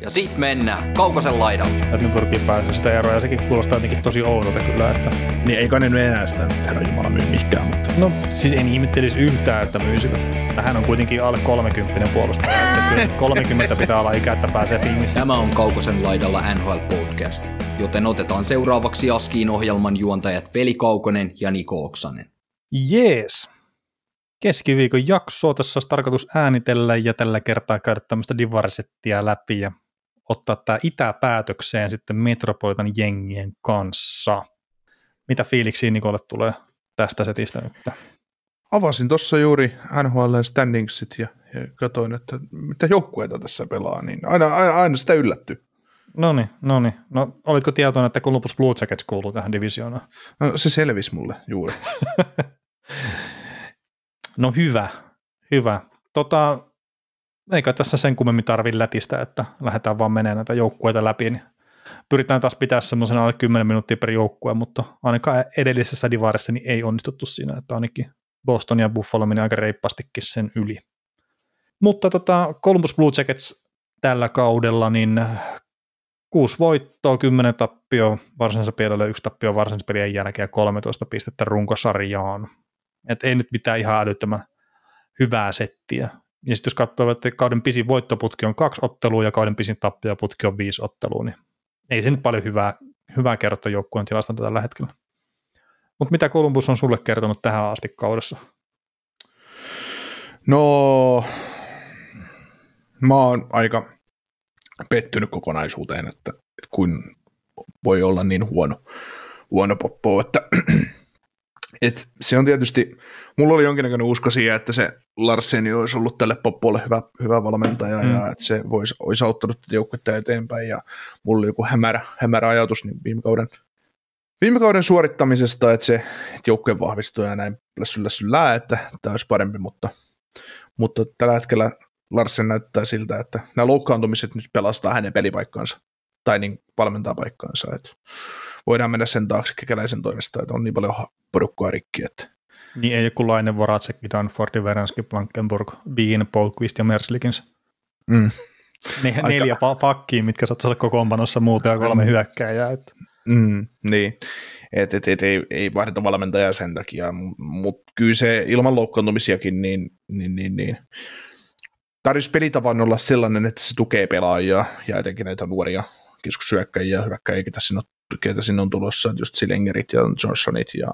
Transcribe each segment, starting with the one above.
Ja sit mennään Kaukosen laidalle. ne pyrkii pääsemään sitä eroa, ja sekin kuulostaa jotenkin tosi oudolta kyllä, että Niin ei kai ne nyt enää sitä herra Jumala myy mihinkään, mutta no siis en ihmettelisi yhtään, että myisivät. Hän on kuitenkin alle 30 puolustaja, että kyllä 30 pitää olla ikä, että pääsee pingissä. Tämä on Kaukosen laidalla NHL Podcast, joten otetaan seuraavaksi Askiin ohjelman juontajat Veli Kaukonen ja Niko Oksanen. Jees. Keskiviikon jaksoa tässä olisi tarkoitus äänitellä ja tällä kertaa käydä tämmöistä divarisettia läpi ja ottaa tämä itäpäätökseen sitten Metropolitan jengien kanssa. Mitä fiiliksiä Nikolle tulee tästä setistä nyt? avasin tuossa juuri NHL standingsit ja, ja katsoin, että mitä joukkueita tässä pelaa, niin aina, aina, aina sitä yllättyy. No niin, no niin. No, olitko tietoinen, että Columbus Blue Jackets kuuluu tähän divisioonaan? No, se selvisi mulle juuri. No hyvä, hyvä. Tota, eikä tässä sen kummemmin tarvi lätistä, että lähdetään vaan menemään näitä joukkueita läpi, niin pyritään taas pitää semmoisena alle 10 minuuttia per joukkue, mutta ainakaan edellisessä divarissa niin ei onnistuttu siinä, että ainakin Boston ja Buffalo meni aika reippastikin sen yli. Mutta tota, Columbus Blue Jackets tällä kaudella, niin kuusi voittoa, 10 tappio varsinaisessa yksi tappio varsinaisen pelien jälkeen ja 13 pistettä runkosarjaan. Et ei nyt mitään ihan älyttömän hyvää settiä. Ja sitten jos katsoo, että kauden pisin voittoputki on kaksi ottelua ja kauden pisin tappioputki on viisi ottelua, niin ei se nyt paljon hyvää, hyvää kertoa joukkueen tilasta tällä hetkellä. Mutta mitä Columbus on sulle kertonut tähän asti kaudessa? No, mä oon aika pettynyt kokonaisuuteen, että, että kuin voi olla niin huono, huono poppo, että et se on tietysti, mulla oli jonkinnäköinen usko siihen, että se Larseni olisi ollut tälle poppolle hyvä, hyvä valmentaja mm. ja että se voisi, olisi auttanut tätä joukkuetta eteenpäin ja mulla oli joku hämärä, hämärä ajatus niin viime kauden, viime kauden suorittamisesta, että se että joukkue vahvistuu ja näin lässyllä syllää, että tämä olisi parempi, mutta, mutta tällä hetkellä Larsen näyttää siltä, että nämä loukkaantumiset nyt pelastaa hänen pelipaikkaansa tai niin valmentaa paikkaansa, että voidaan mennä sen taakse kekäläisen toimesta, että on niin paljon porukkaa rikki, että Niin ei joku Laine, Voracek, Danfordi, Veranski, Blankenburg, Bean, Polkvist ja Merslikins. mm, Ne, Aika- neljä pa- pakkia, mitkä saattaisi olla kokoonpanossa muuta ja kolme hyökkääjää. Et. mm, niin, että et, et, ei, ei vaihdeta valmentajaa sen takia, mutta kyllä se ilman loukkaantumisiakin, niin, niin, niin, niin tarvitsisi pelitavan olla sellainen, että se tukee pelaajia ja etenkin näitä nuoria keskushyökkäjiä, hyökkäjiä, ketä sinne on, ketä sinne on tulossa, just Silengerit ja Johnsonit ja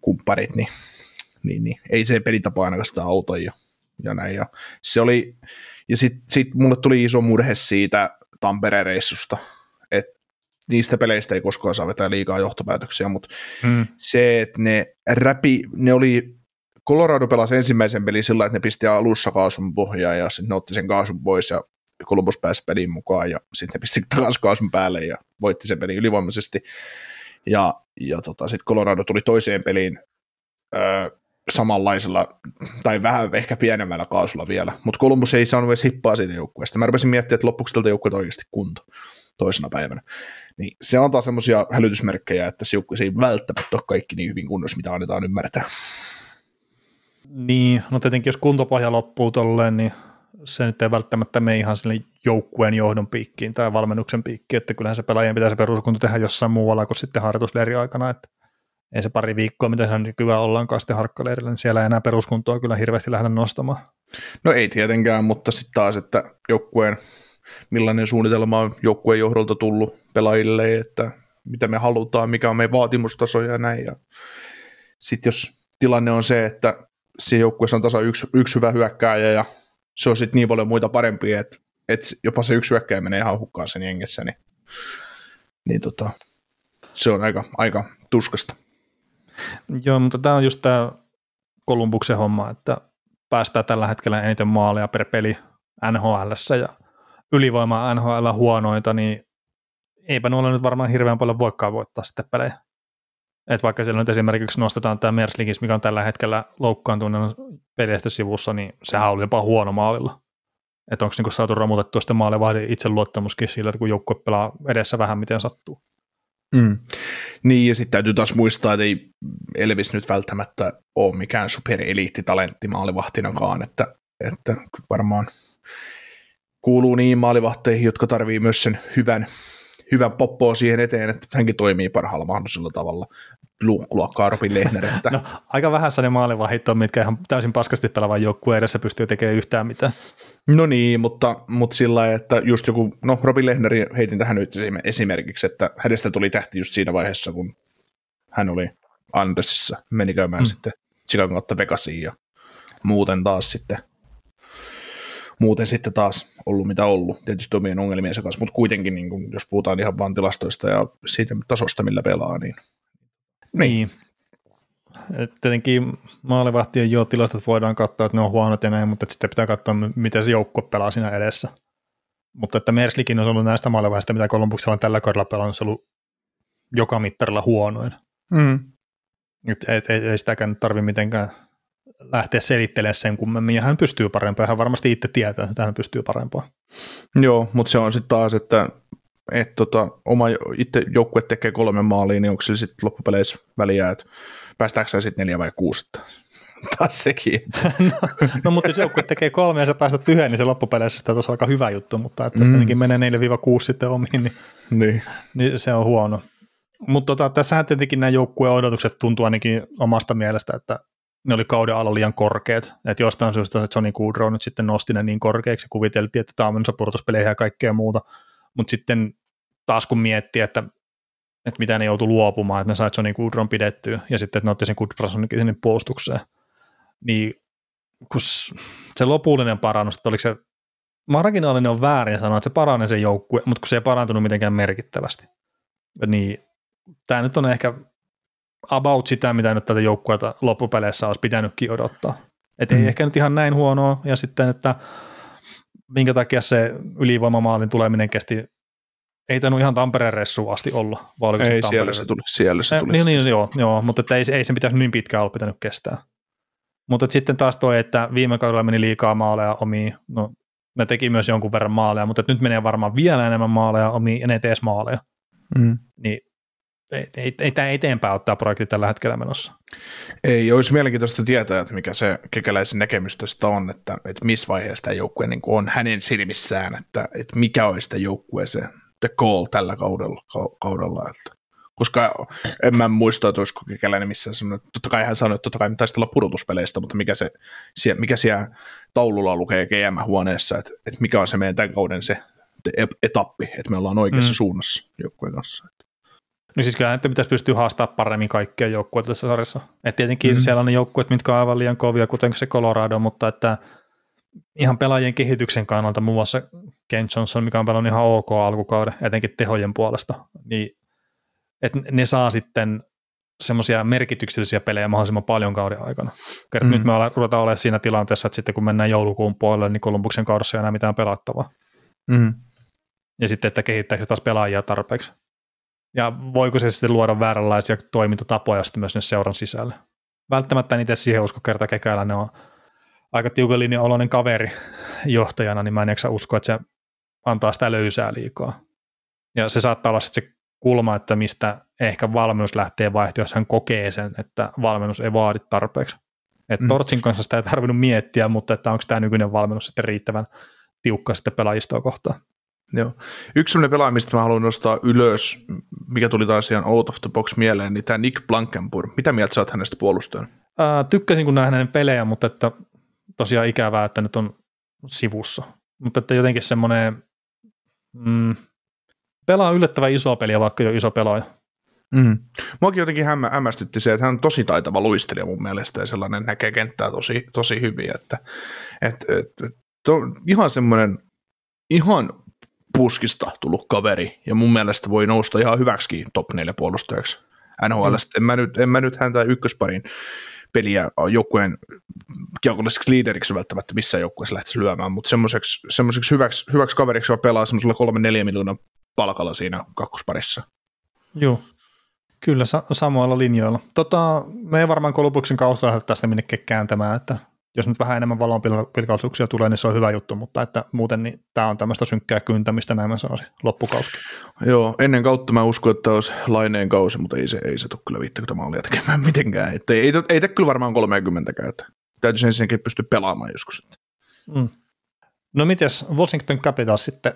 kumpparit, niin, niin, niin ei se pelitapa ainakaan sitä auta ja, ja näin. Ja se oli, ja sitten sit mulle tuli iso murhe siitä Tampereen reissusta, että niistä peleistä ei koskaan saa vetää liikaa johtopäätöksiä, mutta Mm. se, että ne räpi, ne oli, Colorado pelasi ensimmäisen pelin sillä, että ne pisti alussa kaasun pohjaan ja sitten ne otti sen kaasun pois ja Columbus pääsi peliin mukaan ja sitten pisti taas kaasun päälle ja voitti sen pelin ylivoimaisesti. Ja, ja tota, sitten Colorado tuli toiseen peliin öö, samanlaisella, tai vähän ehkä pienemmällä kaasulla vielä, mutta Columbus ei saanut edes hippaa siitä joukkueesta. Mä rupesin miettimään, että loppuksi tältä joukkueelta oikeasti kunto toisena päivänä. Niin se antaa semmoisia hälytysmerkkejä, että se joukkue ei välttämättä ole kaikki niin hyvin kunnossa, mitä annetaan ymmärtää. Niin, no tietenkin jos kuntopohja loppuu tolleen, niin se nyt ei välttämättä mene ihan sille joukkueen johdon piikkiin tai valmennuksen piikkiin, että kyllähän se pelaajien pitää se peruskunto tehdä jossain muualla kuin sitten harjoitusleiri aikana, että ei se pari viikkoa, mitä se nykyään ollaankaan sitten harkkaleirillä, niin siellä ei enää peruskuntoa kyllä hirveästi lähdetä nostamaan. No ei tietenkään, mutta sitten taas, että joukkueen, millainen suunnitelma on joukkueen johdolta tullut pelaajille, että mitä me halutaan, mikä on meidän vaatimustaso ja näin. Ja sitten jos tilanne on se, että siinä joukkueessa on tasa yksi, yksi hyvä hyökkääjä ja se on sitten niin paljon muita parempia, että, että jopa se yksi hyökkääjä menee ihan hukkaan sen jengessä, niin, niin tota, se on aika, aika tuskasta. Joo, mutta tämä on just tämä Kolumbuksen homma, että päästään tällä hetkellä eniten maaleja per peli NHL ja ylivoima NHL huonoita, niin eipä nuolla nyt varmaan hirveän paljon voikaan voittaa sitten pelejä. Että vaikka siellä nyt esimerkiksi nostetaan tämä Merslikis, mikä on tällä hetkellä loukkaantunut pelistä sivussa, niin sehän oli jopa huono maalilla. Että onko niinku saatu romutettua sitten maalivahdin itseluottamuskin sillä, että kun joukkue pelaa edessä vähän miten sattuu. Mm. Niin, ja sitten täytyy taas muistaa, että ei Elvis nyt välttämättä ole mikään supereliittitalentti maalivahtinakaan, että, että varmaan kuuluu niin maalivahteihin, jotka tarvii myös sen hyvän, hyvän poppoa siihen eteen, että hänkin toimii parhaalla mahdollisella tavalla. Luokkaa Robin Lehner. Että... no, aika vähän ne maalivahit on, mitkä ihan täysin paskasti pelaavan joukkueen edessä pystyy tekemään yhtään mitään. No niin, mutta, mutta sillä lailla, että just joku, no Robin Lehneri heitin tähän nyt esimerkiksi, että hänestä tuli tähti just siinä vaiheessa, kun hän oli Andersissa, meni käymään mm. sitten Chicago kautta Vegasiin ja muuten taas sitten muuten sitten taas ollut mitä ollut, tietysti omien ongelmiensa kanssa, mutta kuitenkin niin kun, jos puhutaan ihan vain tilastoista ja siitä tasosta, millä pelaa, niin niin. niin. Et tietenkin maalivahtien jo tilastot voidaan katsoa, että ne on huonot ja näin, mutta sitten pitää katsoa, miten se joukko pelaa siinä edessä. Mutta että Merslikin on ollut näistä maalivahdista, mitä Kolumbuksella on tällä kaudella pelannut, se on ollut joka mittarilla huonoin. Mm. Et, et, et, ei sitäkään tarvitse mitenkään lähteä selittelemään sen kummemmin, ja hän pystyy parempaan, hän varmasti itse tietää, että hän pystyy parempaan. Joo, mutta se on sitten taas, että et tota, oma itse joukkue tekee kolme maalia, niin onko sillä sitten loppupeleissä väliä, että päästäänkö sitten neljä vai kuusi? Taas sekin. no, no, mutta jos joukkue tekee kolme ja sä päästät yhden, niin se loppupeleissä sitä on aika hyvä juttu, mutta että mm. jos menee 4-6 sitten omiin, niin, niin. niin se on huono. Mutta tota, tässähän tietenkin nämä joukkueen odotukset tuntuu ainakin omasta mielestä, että ne oli kauden alla liian korkeat. Että jostain syystä että Johnny Goodrow nyt sitten nosti ne niin korkeaksi ja kuviteltiin, että tämä on menossa pudotuspeleihin ja kaikkea muuta. Mutta sitten taas kun miettii, että, että mitä ne joutui luopumaan, että ne sai Johnny Goodron pidettyä ja sitten, että ne otti sen Goodbransoninkin sinne puolustukseen, niin kun se lopullinen parannus, että oliko se marginaalinen on väärin sanoa, että se paranee se joukkue, mutta kun se ei parantunut mitenkään merkittävästi. Niin tämä nyt on ehkä about sitä, mitä nyt tätä joukkuetta loppupeleissä olisi pitänytkin odottaa. Että mm. ei ehkä nyt ihan näin huonoa, ja sitten, että minkä takia se ylivoimamaalin tuleminen kesti ei tainnut ihan Tampereen ressuun asti olla. Vai ei, se siellä se tuli. Siellä se tuli. Niin, niin, joo, joo, mutta että ei, ei sen pitäisi niin pitkään olla pitänyt kestää. Mutta sitten taas toi, että viime kaudella meni liikaa maaleja omiin, no ne teki myös jonkun verran maaleja, mutta nyt menee varmaan vielä enemmän maaleja omiin ja ne edes maaleja. Mm. Niin ei, ei, ei tämä eteenpäin ottaa projekti tällä hetkellä menossa. Ei, olisi mielenkiintoista tietää, että mikä se kekäläisen näkemys tästä on, että, että missä vaiheessa tämä joukkue niin on hänen silmissään, että, että mikä olisi sitä joukkueeseen the call tällä kaudella. kaudella että. Koska en mä muista, että olisiko kekäläinen missään sanonut, totta kai hän sanoi, että totta kai me taistella pudotuspeleistä, mutta mikä, se, mikä siellä taululla lukee GM-huoneessa, että, että mikä on se meidän tämän kauden se etappi, että me ollaan oikeassa mm. suunnassa joukkueen kanssa. No siis kyllä että pitäisi pystyä haastamaan paremmin kaikkia joukkueita tässä sarjassa. Et tietenkin mm. siellä on ne joukkueet, mitkä on aivan liian kovia, kuten se Colorado, mutta että ihan pelaajien kehityksen kannalta, muun muassa Ken Johnson, mikä on pelannut ihan ok alkukauden, etenkin tehojen puolesta, niin että ne saa sitten semmoisia merkityksellisiä pelejä mahdollisimman paljon kauden aikana. mm. nyt me ruvetaan olemaan siinä tilanteessa, että sitten kun mennään joulukuun puolelle, niin Kolumbuksen kaudessa ei enää mitään pelattavaa. Mm. Ja sitten, että kehittääkö taas pelaajia tarpeeksi. Ja voiko se sitten luoda vääränlaisia toimintatapoja sitten myös seuran sisälle. Välttämättä niitä siihen usko kerta kekäillä, ne on aika tiukan linjan oloinen kaveri johtajana, niin mä en eksä usko, että se antaa sitä löysää liikaa. Ja se saattaa olla sitten se kulma, että mistä ehkä valmennus lähtee vaihtoehtoon, jos hän kokee sen, että valmennus ei vaadi tarpeeksi. että mm. Tortsin kanssa sitä ei tarvinnut miettiä, mutta että onko tämä nykyinen valmennus sitten riittävän tiukka sitten pelaajistoa kohtaan. Joo. Yksi sellainen pelaaja, mistä mä haluan nostaa ylös, mikä tuli taas ihan out of the box mieleen, niin tämä Nick Blankenburg. Mitä mieltä sä oot hänestä puolustajan? Ää, tykkäsin, kun näin hänen pelejä, mutta että tosiaan ikävää, että nyt on sivussa. Mutta että jotenkin semmoinen, mm, pelaa yllättävän isoa peliä, vaikka jo iso pelaaja. Mm. Muakin jotenkin hämmä, hämmästytti se, että hän on tosi taitava luistelija mun mielestä ja sellainen näkee kenttää tosi, tosi hyvin, että et, et, et, to, ihan semmoinen ihan puskista tullut kaveri ja mun mielestä voi nousta ihan hyväksi top 4 puolustajaksi NHL. Mm. En, mä nyt, en mä nyt häntä ykkösparin peliä joukkueen kiekolliseksi liideriksi välttämättä missä joukkueessa lähtisi lyömään, mutta semmoiseksi, semmoiseksi hyväksi, hyväksi kaveriksi, joka pelaa semmoisella kolme neljä miljoonan palkalla siinä kakkosparissa. Joo. Kyllä, sa- samoilla linjoilla. Tota, me ei varmaan kolupuksen kautta lähdetä tästä minnekään kääntämään, että jos nyt vähän enemmän valonpilkaisuuksia tulee, niin se on hyvä juttu, mutta että muuten niin tämä on tämmöistä synkkää kyntämistä, näin mä sanoisin, loppukausi. Joo, ennen kautta mä uskon, että olisi laineen kausi, mutta ei se, ei se tule kyllä 50 maalia tekemään mitenkään. Että ei, ei, ei tee kyllä varmaan 30 että täytyisi ensinnäkin pystyä pelaamaan joskus. Mm. No mites Washington Capitals sitten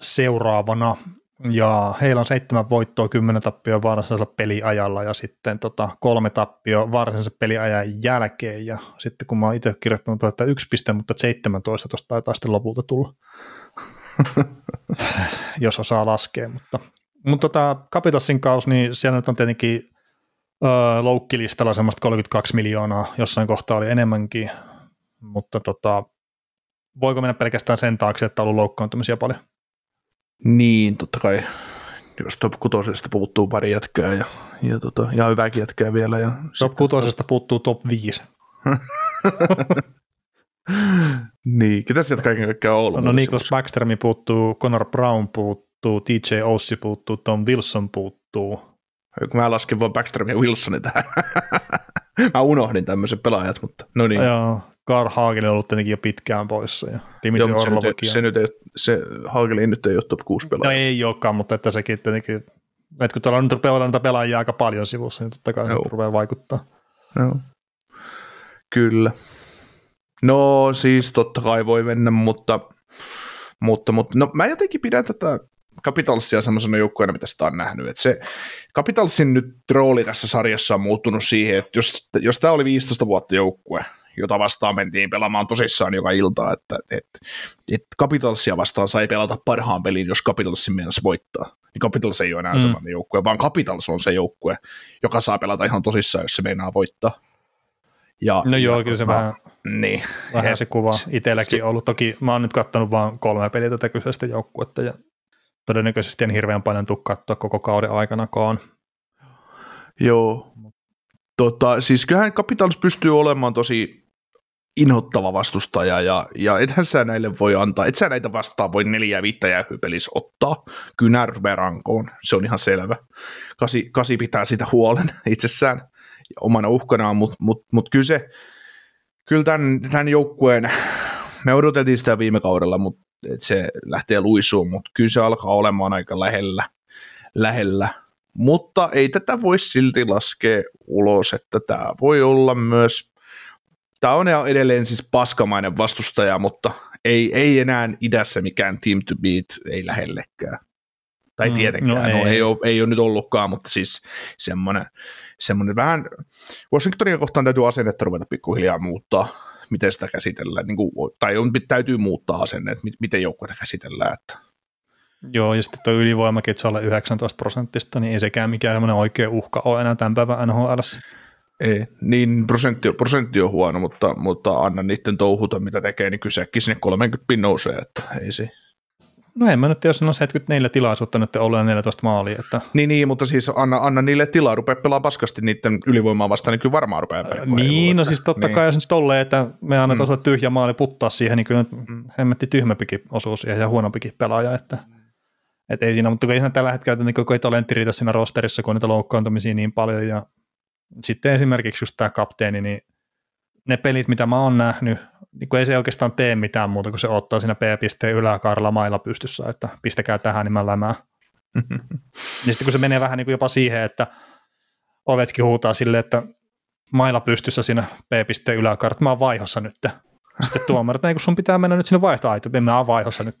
seuraavana, ja heillä on seitsemän voittoa, kymmenen tappioa varsinaisella peliajalla ja sitten tota, kolme tappioa varsinaisen peliajan jälkeen ja sitten kun mä oon itse kirjoittanut, että yksi piste, mutta 17 tuosta taitaa sitten lopulta tulla, jos osaa laskea, mutta, mutta tota, Capitalsin kaus, niin siellä nyt on tietenkin öö, loukkilistalla semmoista 32 miljoonaa, jossain kohtaa oli enemmänkin, mutta tota, voiko mennä pelkästään sen taakse, että on ollut loukkaantumisia paljon? Niin, totta kai. Jos top kutosesta puuttuu pari jätkää ja, ja tota, ihan hyväkin jätkää vielä. Ja top kutosesta puuttuu top 5. niin, ketä sieltä kaiken kaikkiaan on ollut? No Niklas Backström puuttuu, Connor Brown puuttuu, TJ Ossi puuttuu, Tom Wilson puuttuu. Kun mä lasken vaan Backström ja Wilsonin tähän. mä unohdin tämmöisen pelaajat, mutta no niin. Joo, Karl Hagel on ollut tietenkin jo pitkään poissa. Ja Dimitri Joo, se, nyt, se, nyt ei, se Hagelin nyt ei ole top 6 pelaaja. No ei olekaan, mutta että sekin tietenkin, että kun tuolla nyt pelannut pelaajia aika paljon sivussa, niin totta kai Joo. se rupeaa vaikuttaa. Joo. Kyllä. No siis totta kai voi mennä, mutta, mutta, mutta no, mä jotenkin pidän tätä Capitalsia semmoisena joukkueena, mitä sitä on nähnyt. Että se Capitalsin nyt rooli tässä sarjassa on muuttunut siihen, että jos, jos tämä oli 15 vuotta joukkue, jota vastaan mentiin pelaamaan tosissaan joka ilta, että et, et Capitalsia vastaan sai pelata parhaan pelin, jos Capitalsin mielessä voittaa. Niin Capitals ei ole enää mm. sellainen joukkue, vaan Capitals on se joukkue, joka saa pelata ihan tosissaan, jos se meinaa voittaa. Ja, no joo, ja, kyllä se tota, vähän, niin, vähän et, se kuva itselläkin ollut. Toki mä oon nyt kattanut vain kolme peliä tätä kyseistä joukkuetta ja todennäköisesti en hirveän paljon tule katsoa koko kauden aikanakaan. Joo. Tota, siis kyllähän Capitals pystyy olemaan tosi inhottava vastustaja, ja, ja ethän sä näille voi antaa, et sä näitä vastaan voi neljä viittä jäähypelissä ottaa, kynär rankoon, se on ihan selvä. Kasi, kasi pitää sitä huolen itsessään omana uhkanaan, mutta mut, mut kyllä se, kyllä tämän, tämän joukkueen, me odotettiin sitä viime kaudella, mutta se lähtee luisuun, mutta kyllä se alkaa olemaan aika lähellä, lähellä. Mutta ei tätä voi silti laskea ulos, että tämä voi olla myös Tämä on edelleen siis paskamainen vastustaja, mutta ei, ei enää idässä mikään team to beat, ei lähellekään. Tai mm, tietenkään, no, ei. No, ei, ole, ei ole nyt ollutkaan, mutta siis semmoinen, semmoinen vähän, Washingtonia kohtaan täytyy asennetta ruveta pikkuhiljaa muuttaa, miten sitä käsitellään, niin kuin, tai on, täytyy muuttaa asenne, että miten joukkueita käsitellään. Että. Joo, ja sitten tuo ylivoimakin, että se on 19 prosenttista, niin ei sekään mikään oikea uhka ole enää tämän päivän NHL. Ei, niin prosentti, prosentti on huono, mutta, mutta anna niiden touhuta, mitä tekee, niin kysekin sinne 30 pin nousee, että ei se. No en mä nyt jos on 74 tilaisuutta nyt ollut 14 maalia. Että... Niin, niin, mutta siis anna, anna niille tilaa, rupea pelaamaan paskasti niiden ylivoimaa vastaan, niin kyllä varmaan rupeaa pelaamaan. Niin, no siis totta niin. kai jos nyt tolleen, että me annetaan mm. tyhjä maali puttaa siihen, niin kyllä mm. hemmetti tyhmäpikin osuus ja huonompikin pelaaja, että et ei siinä, mutta ei siinä tällä hetkellä niin koko talentti riitä siinä rosterissa, kun on niitä loukkaantumisia niin paljon ja sitten esimerkiksi just tämä kapteeni, niin ne pelit, mitä mä oon nähnyt, niin kun ei se oikeastaan tee mitään muuta, kun se ottaa siinä P-pisteen yläkaarella mailla pystyssä, että pistäkää tähän, niin mä lämää. niin sitten kun se menee vähän niin kuin jopa siihen, että Ovetskin huutaa silleen, että mailla pystyssä siinä P-pisteen yläkaarella, mä oon vaihossa nyt. Sitten tuomarit, että kun sun pitää mennä nyt sinne vaihtoaitoon, mä oon vaihossa nyt.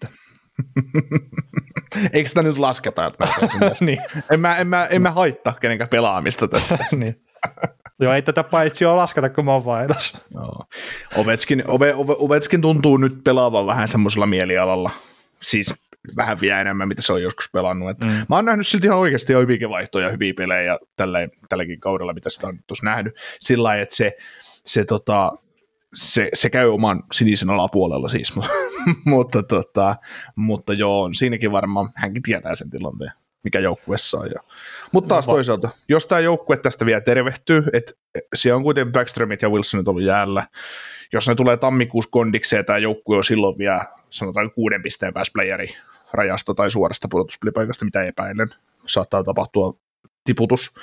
Eikö sitä nyt lasketa, että mä niin. en, mä, en, mä, en mä haittaa kenenkään pelaamista tässä. niin. Joo, ei tätä paitsi ole lasketa, kun mä oon vaihdossa. Ovetskin, Ove, Ove, Ovetskin tuntuu nyt pelaavan vähän semmoisella mielialalla. Siis vähän vielä enemmän, mitä se on joskus pelannut. Et mm. Mä oon nähnyt silti ihan oikeasti jo hyviä vaihtoja, hyviä pelejä tällä, tälläkin kaudella, mitä sitä on tuossa nähnyt. Sillä lailla, että se, se, tota, se, se käy oman sinisen alapuolella siis, mutta, tota, mutta joo, siinäkin varmaan hänkin tietää sen tilanteen mikä joukkuessa on. Mutta taas toisaalta, jos tämä joukkue tästä vielä tervehtyy, että siellä on kuitenkin Backströmit ja Wilsonit ollut jäällä, jos ne tulee tammikuussa kondikseen, tämä joukkue on silloin vielä sanotaan kuuden pisteen pääsplayeri rajasta tai suorasta pudotuspelipaikasta, mitä epäilen. Saattaa tapahtua tiputus,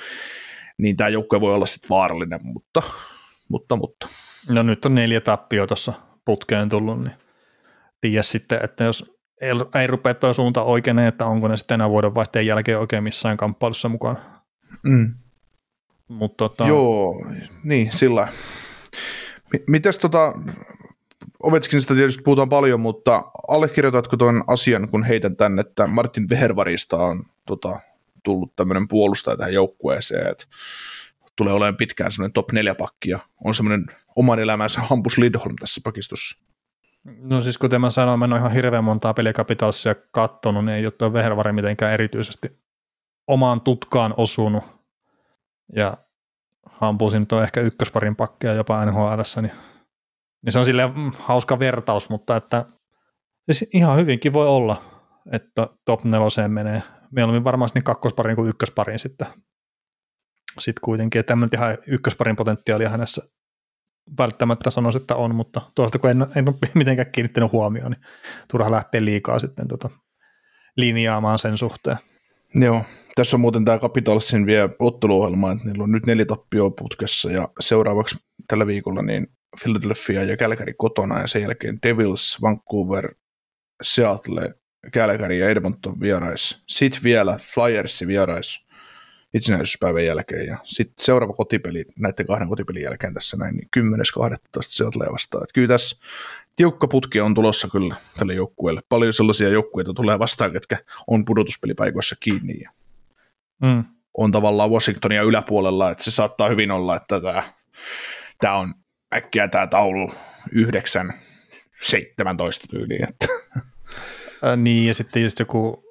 niin tämä joukkue voi olla sitten vaarallinen, mutta, mutta, mutta. No nyt on neljä tappio tuossa putkeen tullut, niin tiedä sitten, että jos ei, ei rupea tuo suunta oikein, että onko ne sitten enää vuodenvaihteen jälkeen oikein missään kamppailussa mukana. Mm. Mut tota... Joo, niin sillä. Mites tota, Ovechkinista tietysti puhutaan paljon, mutta allekirjoitatko tuon asian, kun heitän tänne, että Martin Vehervarista on tota, tullut tämmöinen puolustaja tähän joukkueeseen, että tulee olemaan pitkään semmoinen top 4 pakki ja on semmoinen oman elämänsä Hampus Lidholm tässä pakistossa. No siis kuten mä sanoin, mä en ole ihan hirveän montaa peliä Capitalsia kattonut, niin ei ole tuo Vehervari mitenkään erityisesti omaan tutkaan osunut. Ja Hampusin nyt on ehkä ykkösparin pakkeja jopa nhl niin, niin se on silleen mm, hauska vertaus, mutta että siis ihan hyvinkin voi olla, että top neloseen menee. Mieluummin varmaan niin kakkosparin kuin ykkösparin sitten. Sitten kuitenkin, että ihan ykkösparin potentiaalia hänessä välttämättä sanoisi, että on, mutta tuosta kun en, en ole mitenkään kiinnittänyt huomioon, niin turha lähteä liikaa sitten tota linjaamaan sen suhteen. Joo, tässä on muuten tämä Capitalsin vielä otteluohjelma, että niillä on nyt neljä tappioa putkessa ja seuraavaksi tällä viikolla niin Philadelphia ja Calgary kotona ja sen jälkeen Devils, Vancouver, Seattle, Calgary ja Edmonton vierais. Sitten vielä Flyersi vierais itsenäisyyspäivän jälkeen ja sitten seuraava kotipeli näiden kahden kotipelin jälkeen tässä näin, niin 10.12. Seattle vastaan. Että kyllä tässä tiukka putki on tulossa kyllä tälle joukkueelle. Paljon sellaisia joukkueita tulee vastaan, ketkä on pudotuspelipaikoissa kiinni ja mm. on tavallaan Washingtonia yläpuolella, että se saattaa hyvin olla, että tämä, tämä on äkkiä tämä taulu 9, 17 tyyliin. Että. Ä, niin, ja sitten just joku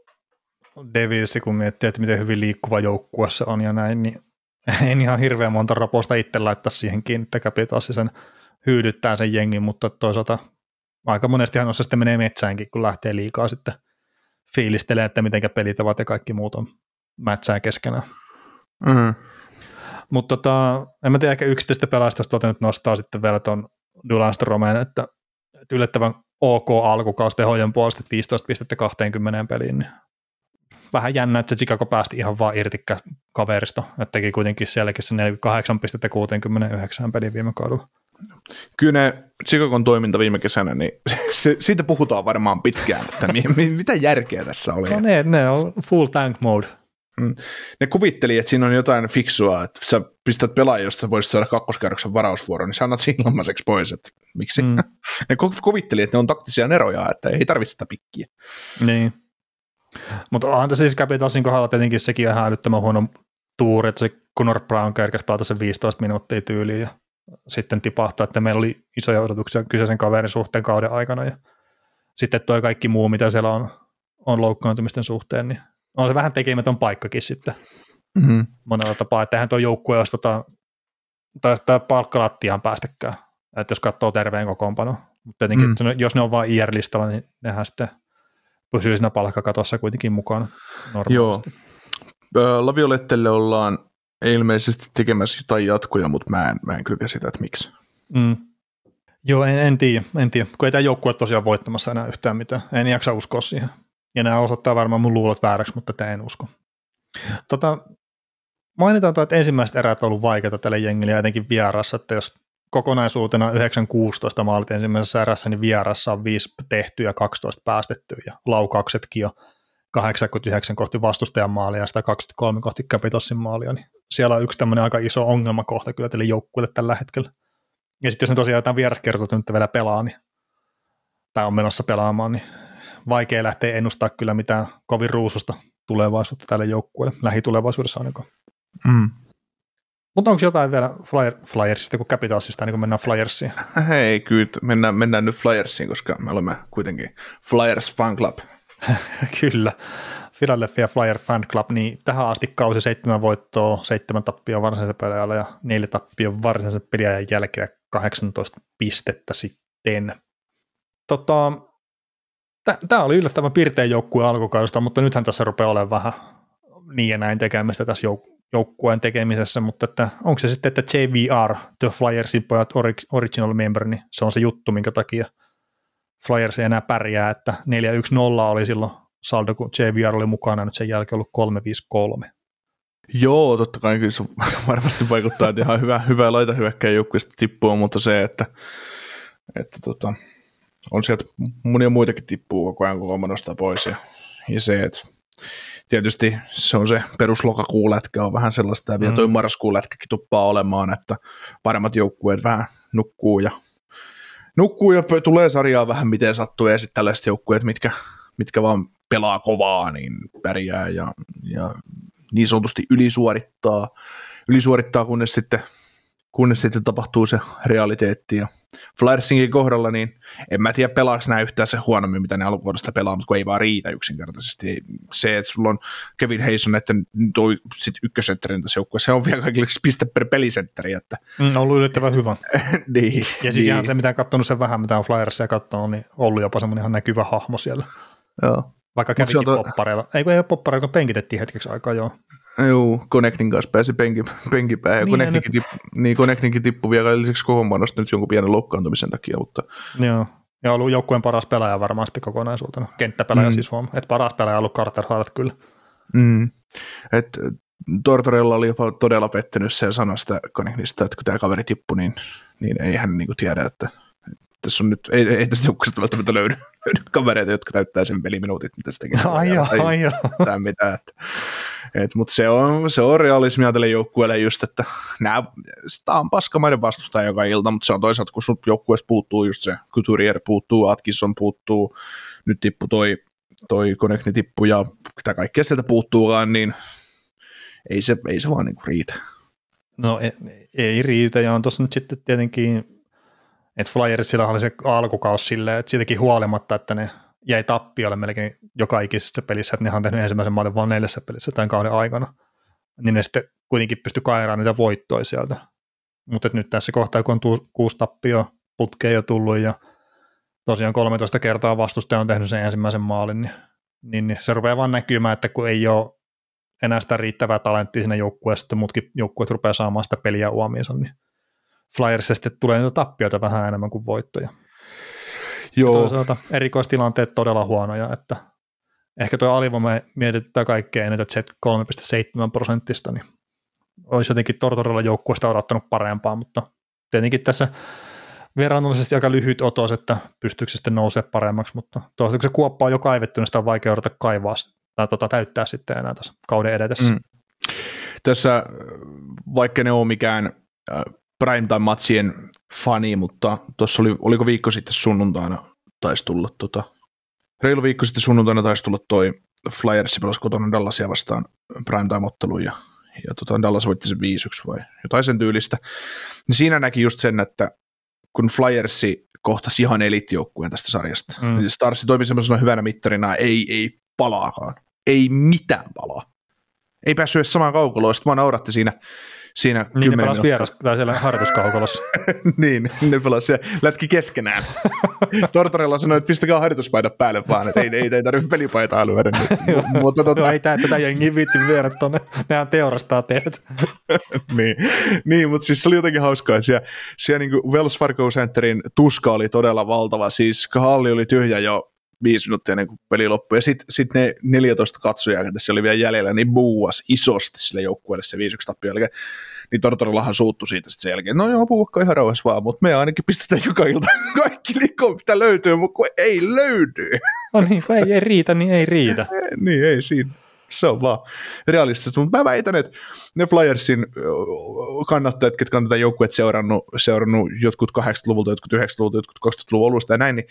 Devils, kun miettii, että miten hyvin liikkuva joukkue se on ja näin, niin en ihan hirveän monta raposta itse laittaa siihen kiinni, että Capitalsi sen hyydyttää sen jengin, mutta toisaalta aika monestihan on se sitten menee metsäänkin, kun lähtee liikaa sitten fiilistelee, että miten pelitavat ja kaikki muut on mätsää keskenään. Mm. Mutta tota, en mä tiedä, ehkä yksittäistä pelaajista tuota nyt nostaa sitten vielä tuon Dulan Stromeen, että, että yllättävän ok alkukaus tehojen puolesta, että 15 pistettä 20 peliin, niin vähän jännä, että se Chicago päästi ihan vaan irti kaverista, että teki kuitenkin sielläkin se 48 pistettä 69 pelin viime kaudella. Kyllä ne Chicagon toiminta viime kesänä, niin se, siitä puhutaan varmaan pitkään, että mi, mi, mitä järkeä tässä oli. No ne, ne on full tank mode. Mm. Ne kuvitteli, että siinä on jotain fiksua, että sä pistät pelaajia, josta voisit saada kakkoskerroksen varausvuoron, niin sä annat ilmaiseksi pois, että miksi? Mm. ne kuvitteli, että ne on taktisia neroja, että ei tarvitse sitä pikkiä. Niin. Mutta onhan tässä siis Capitalsin kohdalla tietenkin sekin ihan älyttömän huono tuuri, että se Conor Brown kerkesi pelata sen 15 minuuttia tyyliin ja sitten tipahtaa, että meillä oli isoja odotuksia kyseisen kaverin suhteen kauden aikana ja sitten toi kaikki muu, mitä siellä on, on loukkaantumisten suhteen, niin on se vähän tekemätön paikkakin sitten mm-hmm. monella tapaa, että eihän tuo joukkue olisi tota, tai sitä palkkalattiaan päästäkään, että jos katsoo terveen kokoonpano, mutta tietenkin, mm. jos ne on vain IR-listalla, niin nehän sitten pysyy siinä palkkakatossa kuitenkin mukana normaalisti. Joo. Laviolettelle ollaan ilmeisesti tekemässä jotain jatkoja, mutta mä en, mä en kyllä käsitä, että miksi. Mm. Joo, en, en tiedä, en tiedä, kun ei tämä joukkue tosiaan voittamassa enää yhtään mitään. En jaksa uskoa siihen. Ja nämä osoittaa varmaan mun luulot vääräksi, mutta tämä en usko. Tota, mainitaan, että ensimmäiset erät on ollut vaikeita tälle jengille ja etenkin vierassa, että jos kokonaisuutena 9-16 maalit ensimmäisessä erässä, niin vierassa on 5 tehtyä ja 12 päästettyä ja laukauksetkin jo 89 kohti vastustajan maalia ja 123 kohti Capitalsin maalia, niin siellä on yksi tämmöinen aika iso ongelmakohta kyllä tälle joukkueelle tällä hetkellä. Ja sitten jos ne tosiaan jotain vieraskertoa nyt vielä pelaa, niin, tai on menossa pelaamaan, niin vaikea lähteä ennustaa kyllä mitään kovin ruususta tulevaisuutta tälle joukkueelle, lähitulevaisuudessa ainakaan. Mm. Mutta onko jotain vielä flyer, Flyersista kuin Capitalsista, niin kun mennään Flyersiin? Hei, kyllä, mennään, mennään nyt Flyersiin, koska me olemme kuitenkin Flyers Fan Club. kyllä. Philadelphia Flyer Fan Club, niin tähän asti kausi seitsemän voittoa, seitsemän tappia varsinaisen peliajalla ja neljä tappia varsinaisen peliajan jälkeen 18 pistettä sitten. Tota, Tämä oli yllättävän pirteä joukkue alkukaudesta, mutta nythän tässä rupeaa olemaan vähän niin ja näin tekemistä tässä jouk- joukkueen tekemisessä, mutta että onko se sitten, että JVR, The Flyersin pojat original member, niin se on se juttu, minkä takia Flyers ei enää pärjää, että 4-1-0 oli silloin saldo, kun JVR oli mukana, nyt sen jälkeen ollut 3-5-3. Joo, totta kai kyllä se varmasti vaikuttaa, että ihan hyvä, hyvä laita hyökkäjä joukkueesta tippuu, mutta se, että, että tota, on sieltä monia muitakin tippuu koko ajan, kun nostaa pois. Ja, ja se, että tietysti se on se peruslokakuun lätkä on vähän sellaista, ja vielä toi mm. marraskuun lätkäkin tuppaa olemaan, että paremmat joukkueet vähän nukkuu ja nukkuu ja tulee sarjaa vähän miten sattuu, ja sitten tällaiset joukkueet, mitkä, mitkä vaan pelaa kovaa, niin pärjää ja, ja niin sanotusti ylisuorittaa, ylisuorittaa kunnes sitten, kunnes sitten tapahtuu se realiteetti. Ja Flyersinkin kohdalla, niin en mä tiedä pelaako nämä yhtään se huonommin, mitä ne alkuvuodesta pelaa, mutta kun ei vaan riitä yksinkertaisesti. Se, että sulla on Kevin Hayson, että toi sit ykkösentterin tässä joukkueessa, se on vielä kaikille piste per pelisentteri. Että... Mm, ollut yllättävän hyvä. niin, ja siis niin. ihan se, mitä on katsonut sen vähän, mitä on Flyersia katsonut, niin ollut jopa semmoinen ihan näkyvä hahmo siellä. Joo. Vaikka kävikin to... poppareilla. Ei kun ei ole poppareilla, kun penkitettiin hetkeksi aikaa, joo. Joo, Connectin kanssa pääsi penki, penkipäähän. Ja niin, Connectinkin, nyt... tipp, niin, Connectinkin tippui vielä lisäksi kohoonpanosta nyt jonkun pienen loukkaantumisen takia. Mutta... Joo, ja ollut joukkueen paras pelaaja varmasti kokonaisuutena. Kenttäpelaaja mm. siis huom. Että paras pelaaja on ollut Carter Hart kyllä. Mm. Et, Tortorella oli jopa todella pettynyt sen sanasta Connectista, että kun tämä kaveri tippui, niin, niin ei hän niin tiedä, että tässä on nyt, ei, ei tästä joukkueesta välttämättä löydy, löydy kavereita, jotka täyttää sen peliminuutit, mitä se tekee. Ai joo, ai joo. Mitään, et, mutta se on, se on realismia tälle joukkueelle just, että nämä, sitä on paskamainen vastustaja joka ilta, mutta se on toisaalta, kun sun joukkueesta puuttuu just se Couturier puuttuu, Atkinson puuttuu, nyt tippu toi, toi Konekni tippu ja mitä kaikkea sieltä puuttuukaan, niin ei se, ei se vaan niinku riitä. No ei, ei riitä, ja on tuossa nyt sitten tietenkin että Flyersilla oli se alkukaus silleen, että siitäkin huolimatta, että ne jäi tappiolle melkein joka ikisessä pelissä, että ne on tehnyt ensimmäisen maalin vain neljässä pelissä tämän kauden aikana, niin ne sitten kuitenkin pysty kairaan niitä voittoja sieltä. Mutta nyt tässä kohtaa, kun on kuusi tappio putkeen jo tullut ja tosiaan 13 kertaa vastustaja on tehnyt sen ensimmäisen maalin, niin, niin, niin se rupeaa vaan näkymään, että kun ei ole enää sitä riittävää talenttia siinä joukkueessa, että muutkin joukkueet rupeaa saamaan sitä peliä uomiinsa, niin Flyersista sitten tulee niitä tappioita vähän enemmän kuin voittoja. Joo. Toisaalta erikoistilanteet todella huonoja, että ehkä tuo alivoima mietitään kaikkea eniten Z 3,7 prosenttista, niin olisi jotenkin Tortorella joukkueesta odottanut parempaa, mutta tietenkin tässä verrannollisesti aika lyhyt otos, että pystyykö se sitten nousemaan paremmaksi, mutta toisaalta kun se kuoppa on jo kaivettu, niin sitä on vaikea odottaa kaivaa tai tota, täyttää sitten enää tässä kauden edetessä. Mm. Tässä, vaikka ne on mikään äh, primetime-matsien fani, mutta tuossa oli, oliko viikko sitten sunnuntaina taisi tulla, tota, reilu viikko sitten sunnuntaina taisi tulla toi Flyers pelasi kotona Dallasia vastaan primetime-ottelu ja, ja tota, Dallas voitti sen 5-1 vai jotain sen tyylistä. Niin siinä näki just sen, että kun Flyersi kohtasi ihan elitjoukkueen tästä sarjasta, mm. niin Starsi toimi semmoisena hyvänä mittarina, ei, ei palaakaan. Ei mitään palaa. Ei päässyt edes samaan kaukoloon, sitten vaan nauratti siinä siinä niin ne pelasi vieras, tai siellä harjoituskaukolossa. niin, ne pelasi siellä, lätki keskenään. Tortorella sanoi, että pistäkää harjoituspaidat päälle vaan, että ei, ei, ei tarvitse pelipaitaa lyödä. Mutta tota... ei tämä tätä jengi viitti viedä tuonne, nehän teurastaa teidät. niin, niin, mutta siis se oli jotenkin hauskaa, että siellä, siellä niin Wells Fargo Centerin tuska oli todella valtava, siis halli oli tyhjä jo viisi minuuttia ennen kuin peli loppui. Ja sitten sit ne 14 katsojaa, tässä oli vielä jäljellä, niin buuas isosti sille joukkueelle se 5-1 tappio jälkeen. Niin Tortorillahan suuttu siitä sitten sen jälkeen, no joo, puhukka ihan rauhassa vaan, mutta me ainakin pistetään joka ilta kaikki liikkoon, mitä löytyy, mutta kun ei löydy. No niin, kun ei, ei riitä, niin ei riitä. niin, ei siinä se on vaan realistista. Mutta mä väitän, että ne Flyersin kannattajat, ketkä on tätä joukkueet seurannut, seurannut jotkut 80-luvulta, jotkut 90-luvulta, jotkut 2000-luvun alusta ja näin, niin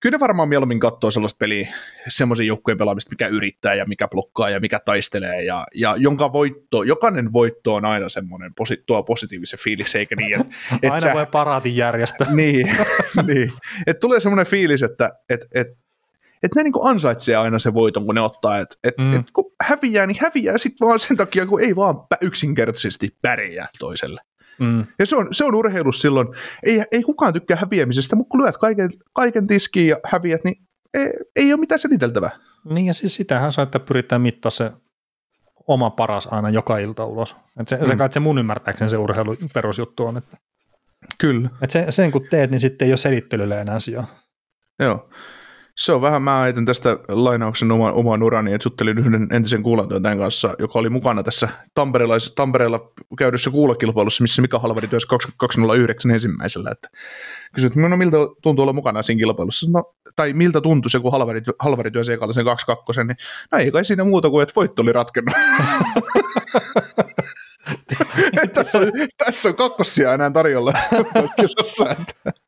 kyllä ne varmaan mieluummin katsoo sellaista peliä, semmoisen joukkueen pelaamista, mikä yrittää ja mikä blokkaa ja mikä taistelee ja, ja jonka voitto, jokainen voitto on aina semmoinen, posi, tuo positiivisen fiilis, eikä niin, että... Et aina sä, voi paraatin järjestää. niin, niin. että tulee semmoinen fiilis, että et, et, et ne niinku ansaitsee aina se voiton, kun ne ottaa, että et, mm. et, kun häviää, niin häviää sitten vaan sen takia, kun ei vaan yksinkertaisesti pärjää toiselle. Mm. Ja se on, se on urheilus silloin. Ei, ei kukaan tykkää häviämisestä, mutta kun lyöt kaiken, kaiken tiskiin ja häviät, niin ei, ei ole mitään seliteltävää. Niin ja siis sitähän se, että pyritään mittaa se oma paras aina joka ilta ulos. Et se, mm. se, kai se mun ymmärtääkseni se urheilu perusjuttu on. Että, Kyllä. Et se, sen kun teet, niin sitten ei ole selittelylle enää sijaa. Joo. Se on vähän, mä ajattelin tästä lainauksen oma, oman urani, että juttelin yhden entisen kuulantyöntäjän kanssa, joka oli mukana tässä Tampereella, Tampereella käydyssä kuulokilpailussa, missä Mika Halvari työsi 209 ensimmäisellä. Että kysyin, että no, miltä tuntuu olla mukana siinä kilpailussa, no, tai miltä tuntui se, kun Halvari, Halvari työsi ekalla sen 22, niin no ei kai siinä muuta kuin, että voitto oli ratkennut. tässä, on, tässä on kakkosia enää tarjolla kisassa. Että.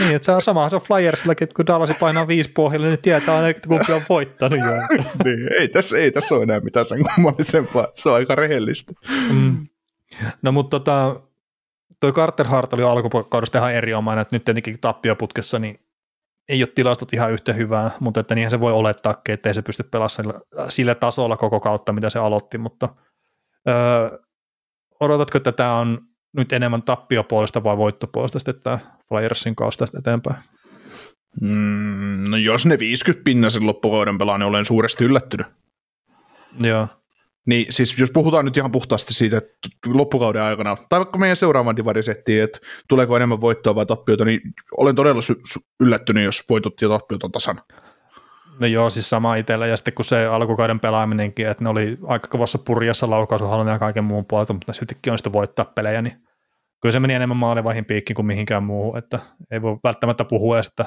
Niin, että se on sama, se on Flyersillakin, että kun Dallasi painaa viisi pohjalle, niin tietää aina, että kumpi on voittanut jo. niin, ei, tässä, ei tässä ole enää mitään sen kummallisempaa, se on aika rehellistä. Mm. No mutta tota, toi Carter Hart oli alkukaudesta ihan erinomainen, että nyt tietenkin tappioputkessa niin ei ole tilastot ihan yhtä hyvää, mutta että niinhän se voi olettaa, että ei se pysty pelaamaan sillä, sillä tasolla koko kautta, mitä se aloitti, mutta öö, odotatko, että tämä on nyt enemmän tappiopuolesta vai voittopuolesta sitten tämä Flyersin kautta tästä eteenpäin? Mm, no jos ne 50 pinnasen loppukauden pelaa, niin olen suuresti yllättynyt. Joo. Niin siis jos puhutaan nyt ihan puhtaasti siitä, että loppukauden aikana, tai vaikka meidän seuraavan divarisettiin, että tuleeko enemmän voittoa vai tappioita, niin olen todella sy- yllättynyt, jos voitot ja tappiot on tasan. No joo, siis sama itsellä, ja sitten kun se alkukauden pelaaminenkin, että ne oli aika kovassa purjassa laukaisuhallinnan ja kaiken muun puolelta, mutta siltikin on sitten voittaa pelejä, niin kyllä se meni enemmän maalivaihin piikki kuin mihinkään muuhun, että ei voi välttämättä puhua edes, että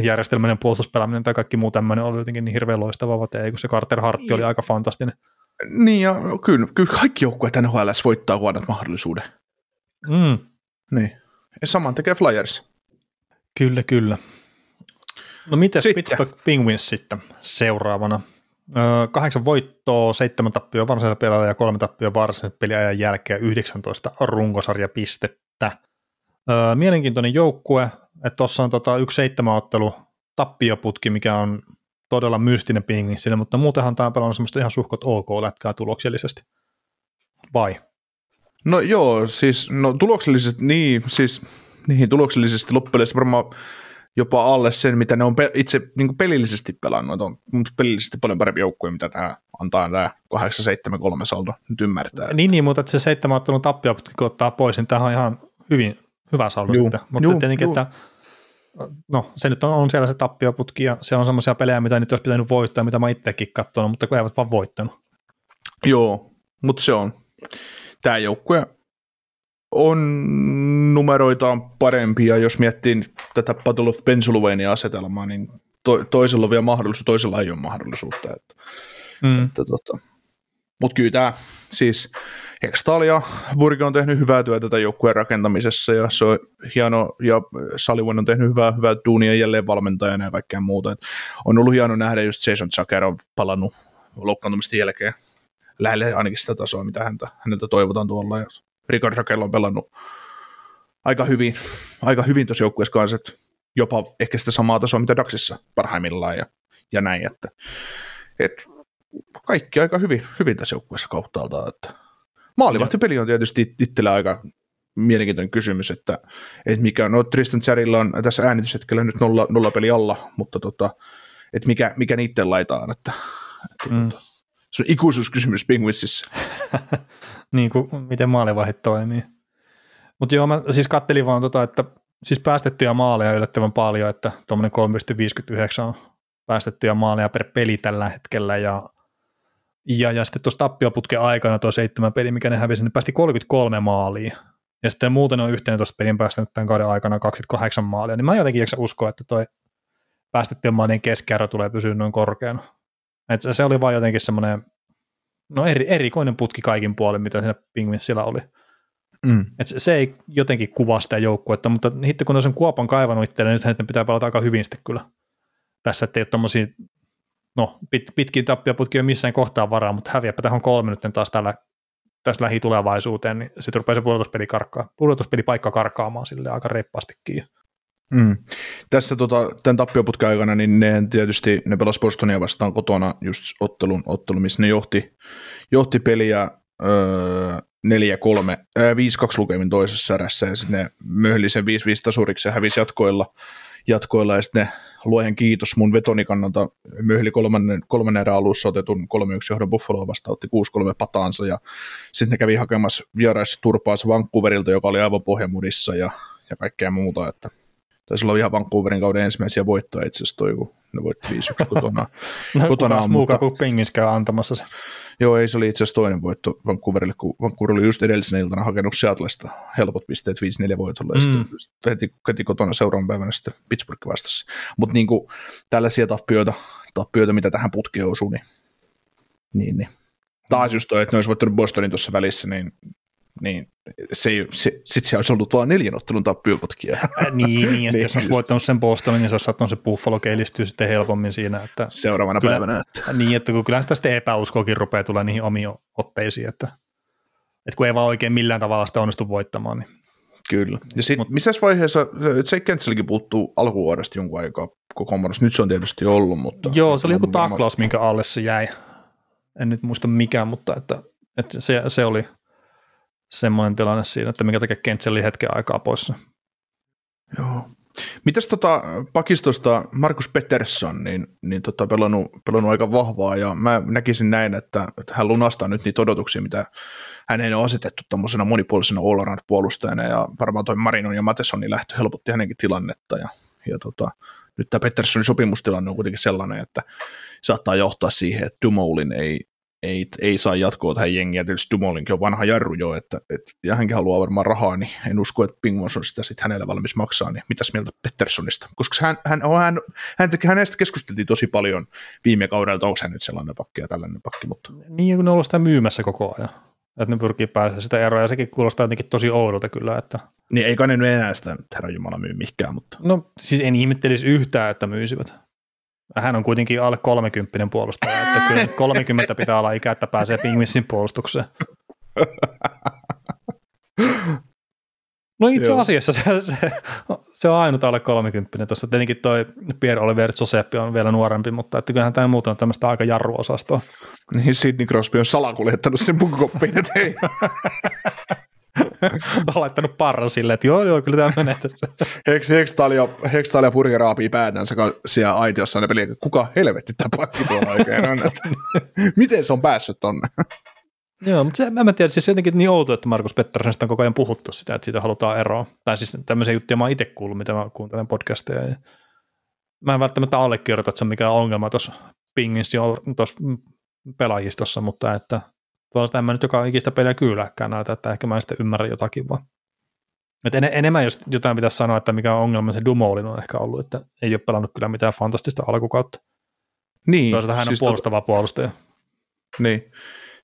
järjestelmäinen puolustuspelaaminen tai kaikki muu tämmöinen oli jotenkin niin hirveän loistavaa, vaan ei, kun se Carter Hartti oli aika fantastinen. Niin, ja kyllä, kyllä kaikki joukkueet NHL voittaa huonot mahdollisuuden. Mm. Niin. Ja saman tekee Flyers. Kyllä, kyllä. No miten Pittsburgh Penguins sitten seuraavana? Kahdeksan voittoa, seitsemän tappioa varsinaisella pelillä ja kolme tappioa varsinaisella peliajan jälkeen 19 runkosarjapistettä. Mielenkiintoinen joukkue, että tuossa on tota yksi seitsemän ottelu tappioputki, mikä on todella mystinen Penguinsille, mutta muutenhan tämä on semmoista ihan suhkot ok lätkää tuloksellisesti. Vai? No joo, siis no tuloksellisesti, niin, siis niihin tuloksellisesti loppujen varmaan jopa alle sen, mitä ne on pe- itse niin kuin pelillisesti pelannut. On pelillisesti paljon parempi joukkue, mitä tämä antaa tämä 8-7-3 saldo nyt ymmärtää. Niin, niin mutta se seitsemän ottelun tappia, kun ottaa pois, niin tämä on ihan hyvin hyvä saldo juu, sitten. Mutta juu, tietenkin, juu. että no se nyt on, on siellä se tappioputki ja siellä on semmoisia pelejä, mitä nyt olisi pitänyt voittaa, mitä mä itsekin katsonut, mutta kun eivät vaan voittanut. Joo, mutta se on. Tämä joukkue on numeroitaan parempia, jos miettii tätä Battle of Pennsylvania-asetelmaa, niin to, toisella on vielä mahdollisuus, toisella ei ole mahdollisuutta. Että, mm. että, tota. Mutta kyllä tämä, siis Hextall ja Burgi on tehnyt hyvää työtä tämän joukkueen rakentamisessa ja se on hieno, ja Sullivan on tehnyt hyvää, hyvää duunia jälleen valmentajana ja kaikkea muuta. Et on ollut hieno nähdä, just Jason Zucker on palannut loukkaantumisten jälkeen lähelle ainakin sitä tasoa, mitä häntä, häneltä toivotaan tuolla. Ja Rickard Raquel on pelannut aika hyvin, aika hyvin tuossa joukkueessa kanssa, että jopa ehkä sitä samaa tasoa, mitä Daxissa parhaimmillaan ja, ja näin, että, että kaikki aika hyvin, hyvin tässä joukkueessa kauttaalta, että maalivahtipeli on tietysti itsellä aika mielenkiintoinen kysymys, että, että mikä, no Tristan Cherillä on tässä äänityshetkellä nyt nolla, nolla peli alla, mutta tota, että mikä, mikä niiden laitaan, että, että mm. tota, se on ikuisuuskysymys Penguinsissa. niin kuin miten maalivahit toimii. Mutta joo, mä siis kattelin vaan tota, että siis päästettyjä maaleja yllättävän paljon, että tuommoinen 3,59 on päästettyjä maaleja per peli tällä hetkellä ja ja, ja sitten tuossa tappioputken aikana tuo seitsemän peli, mikä ne hävisi, ne päästi 33 maalia. Ja sitten muuten on 11 pelin päästänyt tämän kauden aikana 28 maalia. Niin mä jotenkin jaksa uskoa, että toi päästettyjen maalien keskiarvo tulee pysyä noin korkeana. Et se oli vaan jotenkin semmoinen no eri, erikoinen putki kaikin puolin, mitä siinä Pingvinsillä oli. Mm. Et se, se, ei jotenkin kuvaa sitä joukkuetta, mutta hitto kun ne on sen kuopan kaivannut itselleen, nyt hänen pitää pelata aika hyvin sitten kyllä. Tässä, ettei ole tommosia, no pit, pitkin tappiaputki ei missään kohtaa varaa, mutta häviäpä tähän kolme nyt taas tällä, tässä lähitulevaisuuteen, niin sitten rupeaa se pudotuspeli karkkaa, pudotuspelipaikka karkaamaan sille aika reippaastikin. Mm. Tässä tota, tämän tappioputken aikana, niin ne tietysti ne pelasi Bostonia vastaan kotona just ottelun, ottelu, missä ne johti, johti peliä öö, 4-3, äh, 5-2 lukemin toisessa erässä ja sitten ne möhli sen 5-5 tasuriksi ja hävisi jatkoilla, jatkoilla ja sitten ne luojen kiitos mun vetoni kannalta möhli kolmannen, kolmannen erän alussa otetun 3-1 johdon Buffaloa vastaan, otti 6-3 pataansa ja sitten ne kävi hakemassa vieraissa turpaansa Vancouverilta, joka oli aivan pohjamudissa ja, ja kaikkea muuta, että Taisi olla ihan Vancouverin kauden ensimmäisiä voittoja itse asiassa toi, kun ne voitti 5 kotona. No, kotona kukas muuka kuin Pingis käy antamassa se. Joo, ei se oli itse asiassa toinen voitto Vancouverille, kun Vancouver oli just edellisenä iltana hakenut Seattlesta helpot pisteet 5-4 voitolla, mm. ja sitten heti, heti kotona seuraavan päivänä sitten Pittsburgh vastassa. Mutta niin tällaisia tappioita, tappioita, mitä tähän putkeen osuu, niin, niin, niin. taas just toi, että ne olisi voittanut Bostonin tuossa välissä, niin niin se, se, sitten se olisi ollut vain neljän ottelun tappioputkia. niin, niin, ja niin, jos olisi voittanut sen Bostonin, niin se olisi saattanut se Buffalo keilistyä sitten helpommin siinä. Että Seuraavana kyllä, päivänä. Että. Niin, että kun kyllä sitä sitten epäuskokin rupeaa tulee niihin omiin otteisiin, että, että kun ei vaan oikein millään tavalla sitä onnistu voittamaan. Niin. Kyllä. Ja sitten missä vaiheessa, Jake Kentselläkin puuttuu alkuvuodesta jonkun aikaa kokoonpanossa, nyt se on tietysti ollut, mutta... Joo, se oli joku taklaus, minkä alle se jäi. En nyt muista mikään, mutta että, että se, se oli – semmoinen tilanne siinä, että mikä takia Kentsi oli hetken aikaa poissa. Joo. Mitäs tota pakistosta Markus Pettersson, niin, niin tota pelannut, pelannut, aika vahvaa ja mä näkisin näin, että, että hän lunastaa nyt niitä odotuksia, mitä hänen on asetettu tämmöisenä monipuolisena all puolustajana ja varmaan toi Marinon ja Matesonin lähtö helpotti hänenkin tilannetta ja, ja tota, nyt tämä Petterssonin sopimustilanne on kuitenkin sellainen, että saattaa johtaa siihen, että Dumoulin ei, ei, ei saa jatkoa tähän jengiä, tietysti Dumolinkin on vanha jarru jo, että, että, ja hänkin haluaa varmaan rahaa, niin en usko, että Pingmons on sitä sitten hänelle valmis maksaa, niin mitäs mieltä Petterssonista? Koska hän, hän, hän, hän, hänestä keskusteltiin tosi paljon viime kaudella, että onko hän nyt sellainen pakki ja tällainen pakki, mutta... Niin, kun ne on ollut sitä myymässä koko ajan, että ne pyrkii pääsemään sitä eroa, ja sekin kuulostaa jotenkin tosi oudolta kyllä, että... Niin, eikä ne nyt enää sitä herran Jumala myy mihinkään, mutta... No, siis en ihmettelisi yhtään, että myysivät. Hän on kuitenkin alle 30 puolustaja, että kyllä 30 pitää olla ikä, että pääsee Pingvissin puolustukseen. No itse asiassa se, se, se on ainut alle 30 tuossa. Tietenkin toi Pierre-Oliver Giuseppe on vielä nuorempi, mutta että kyllähän tämä muuten on tämmöistä aika jarruosastoa. Niin Sidney Crosby on salakuljettanut sen pukukoppiin, että hei. laittanut parran silleen, että joo, joo, kyllä tämä menee. Hekstalia Purje raapii päätänsä siellä aitiossa ne peli, kuka helvetti tämä pakki tuolla oikein on, että miten se on päässyt tonne? Joo, mutta se, mä en tiedä, siis jotenkin niin outo, että Markus Petterssonista on koko ajan puhuttu sitä, että siitä halutaan eroa. Tai siis tämmöisiä juttuja mä oon itse kuullut, mitä mä kuuntelen podcasteja. Ja mä en välttämättä allekirjoita, että se on mikään ongelma tuossa pingissä tuossa pelaajistossa, mutta että tuolla en mä nyt joka ikistä peliä kyyläkään näitä, että ehkä mä en sitten ymmärrä jotakin vaan. Et en, enemmän jos jotain pitäisi sanoa, että mikä on ongelma, se Dumoulin on ehkä ollut, että ei ole pelannut kyllä mitään fantastista alkukautta. Niin. Toisaalta hän on siis puolustava tota, puolustaja. Niin,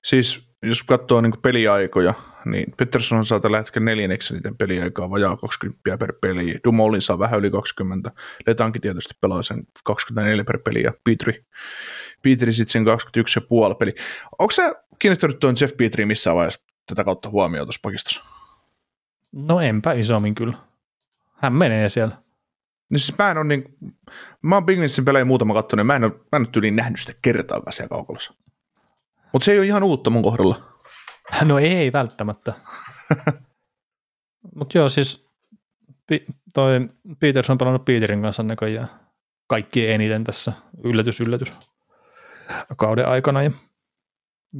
siis jos katsoo niin peliaikoja, niin Pettersson saa tällä hetkellä neljänneksi niiden peliaikaa vajaa 20 per peli. Dumoulin saa vähän yli 20. Letankin tietysti pelaa sen 24 per peli ja Petri, Petri sitten sen 21,5 peli. Onko se kiinnittänyt tuon Jeff Petriin missään vaiheessa tätä kautta huomioon tuossa pakistossa? No enpä isommin kyllä. Hän menee siellä. No siis mä en ole niin, mä oon Bignissin pelejä muutama kattonut, mä en ole, mä en ole tyyliin nähnyt sitä kertaakaan siellä kaukolossa. Mutta se ei ole ihan uutta mun kohdalla. No ei välttämättä. Mutta joo, siis toi Peters on pelannut Peterin kanssa näköjään kaikki eniten tässä. Yllätys, yllätys kauden aikana. Ja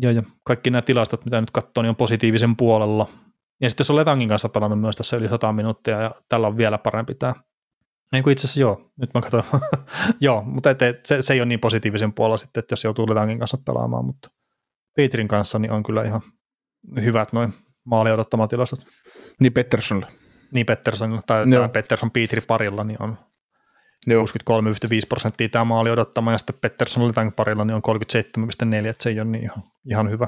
ja, ja kaikki nämä tilastot, mitä nyt katsoo, niin on positiivisen puolella. Ja sitten se on Letangin kanssa pelannut myös tässä yli 100 minuuttia, ja tällä on vielä parempi tämä. Niin kuin itse asiassa joo, nyt mä katson. joo, mutta et, et, se, se, ei ole niin positiivisen puolella sitten, että jos joutuu Letangin kanssa pelaamaan, mutta Petrin kanssa niin on kyllä ihan hyvät noin maali odottamat tilastot. Niin Petterssonille. Niin Petterssonille, tai Pettersson Petri parilla, niin on 63,5 prosenttia tämä maali odottama, ja sitten Pettersson oli tämän parilla, niin on 37,4, että se ei ole niin ihan, ihan hyvä.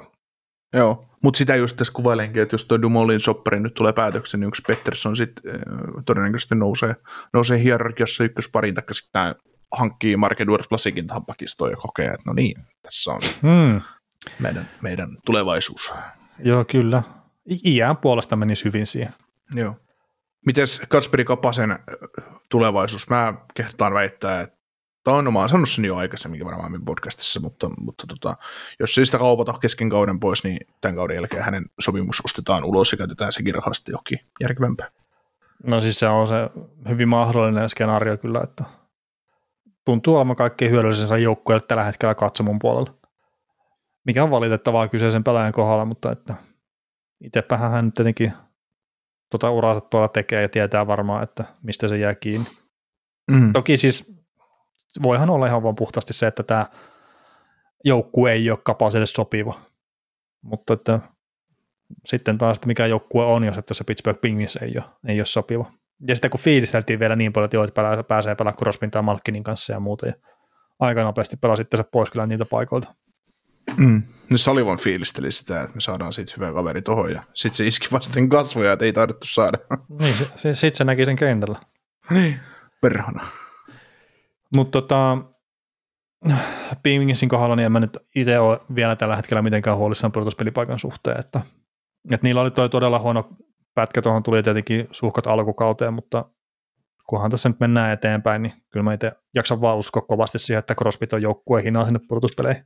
Joo, mutta sitä just tässä kuvailenkin, että jos tuo Dumolin soppari nyt tulee päätöksen, niin yksi Pettersson sitten äh, todennäköisesti nousee, nousee hierarkiassa ykköspariin, taikka sitten hankkii Mark Edwards Vlasikin tähän pakistoon ja kokee, että no niin, tässä on hmm. meidän, meidän tulevaisuus. Joo, kyllä. Iän puolesta menisi hyvin siihen. Joo. Mites Kasperi Kapasen tulevaisuus? Mä kehtaan väittää, että on, no, mä oon sanonut sen jo aikaisemminkin varmaan podcastissa, mutta, mutta tota, jos ei sitä kaupata kesken kauden pois, niin tämän kauden jälkeen hänen sopimus ostetaan ulos ja käytetään sekin rahasta johonkin järkevämpään. No siis se on se hyvin mahdollinen skenaario kyllä, että tuntuu olevan kaikkein hyödyllisensä joukkueelle tällä hetkellä katsomon puolella. Mikä on valitettavaa kyseisen pelaajan kohdalla, mutta että itsepähän hän tietenkin tota uraansa tuolla tekee ja tietää varmaan, että mistä se jää kiinni. Mm. Toki siis voihan olla ihan vaan puhtaasti se, että tämä joukkue ei ole kapaselle sopiva. Mutta että sitten taas, että mikä joukkue on, jos, että se Pittsburgh Penguins ei ole, ei ole sopiva. Ja sitten kun fiilisteltiin vielä niin paljon, että joo, että pääsee pelaamaan Crosbyn tai Malkinin kanssa ja muuta, ja aika nopeasti pelasitte se pois kyllä niiltä paikoilta. Mm. No Salivan fiilisteli sitä, että me saadaan siitä hyvä kaveri tohon, ja sitten se iski vasten kasvoja, että ei taidettu saada. Niin, se, se, sitten se näki sen kentällä. Niin. Perhana. Mutta tota, Beamingsin kohdalla niin en mä nyt itse ole vielä tällä hetkellä mitenkään huolissaan pudotuspelipaikan suhteen, että, että niillä oli toi todella huono pätkä, tuohon tuli tietenkin suhkat alkukauteen, mutta kunhan tässä nyt mennään eteenpäin, niin kyllä mä itse jaksan vaan uskoa kovasti siihen, että CrossFit on joukkueen hinaa sinne pudotuspeleihin.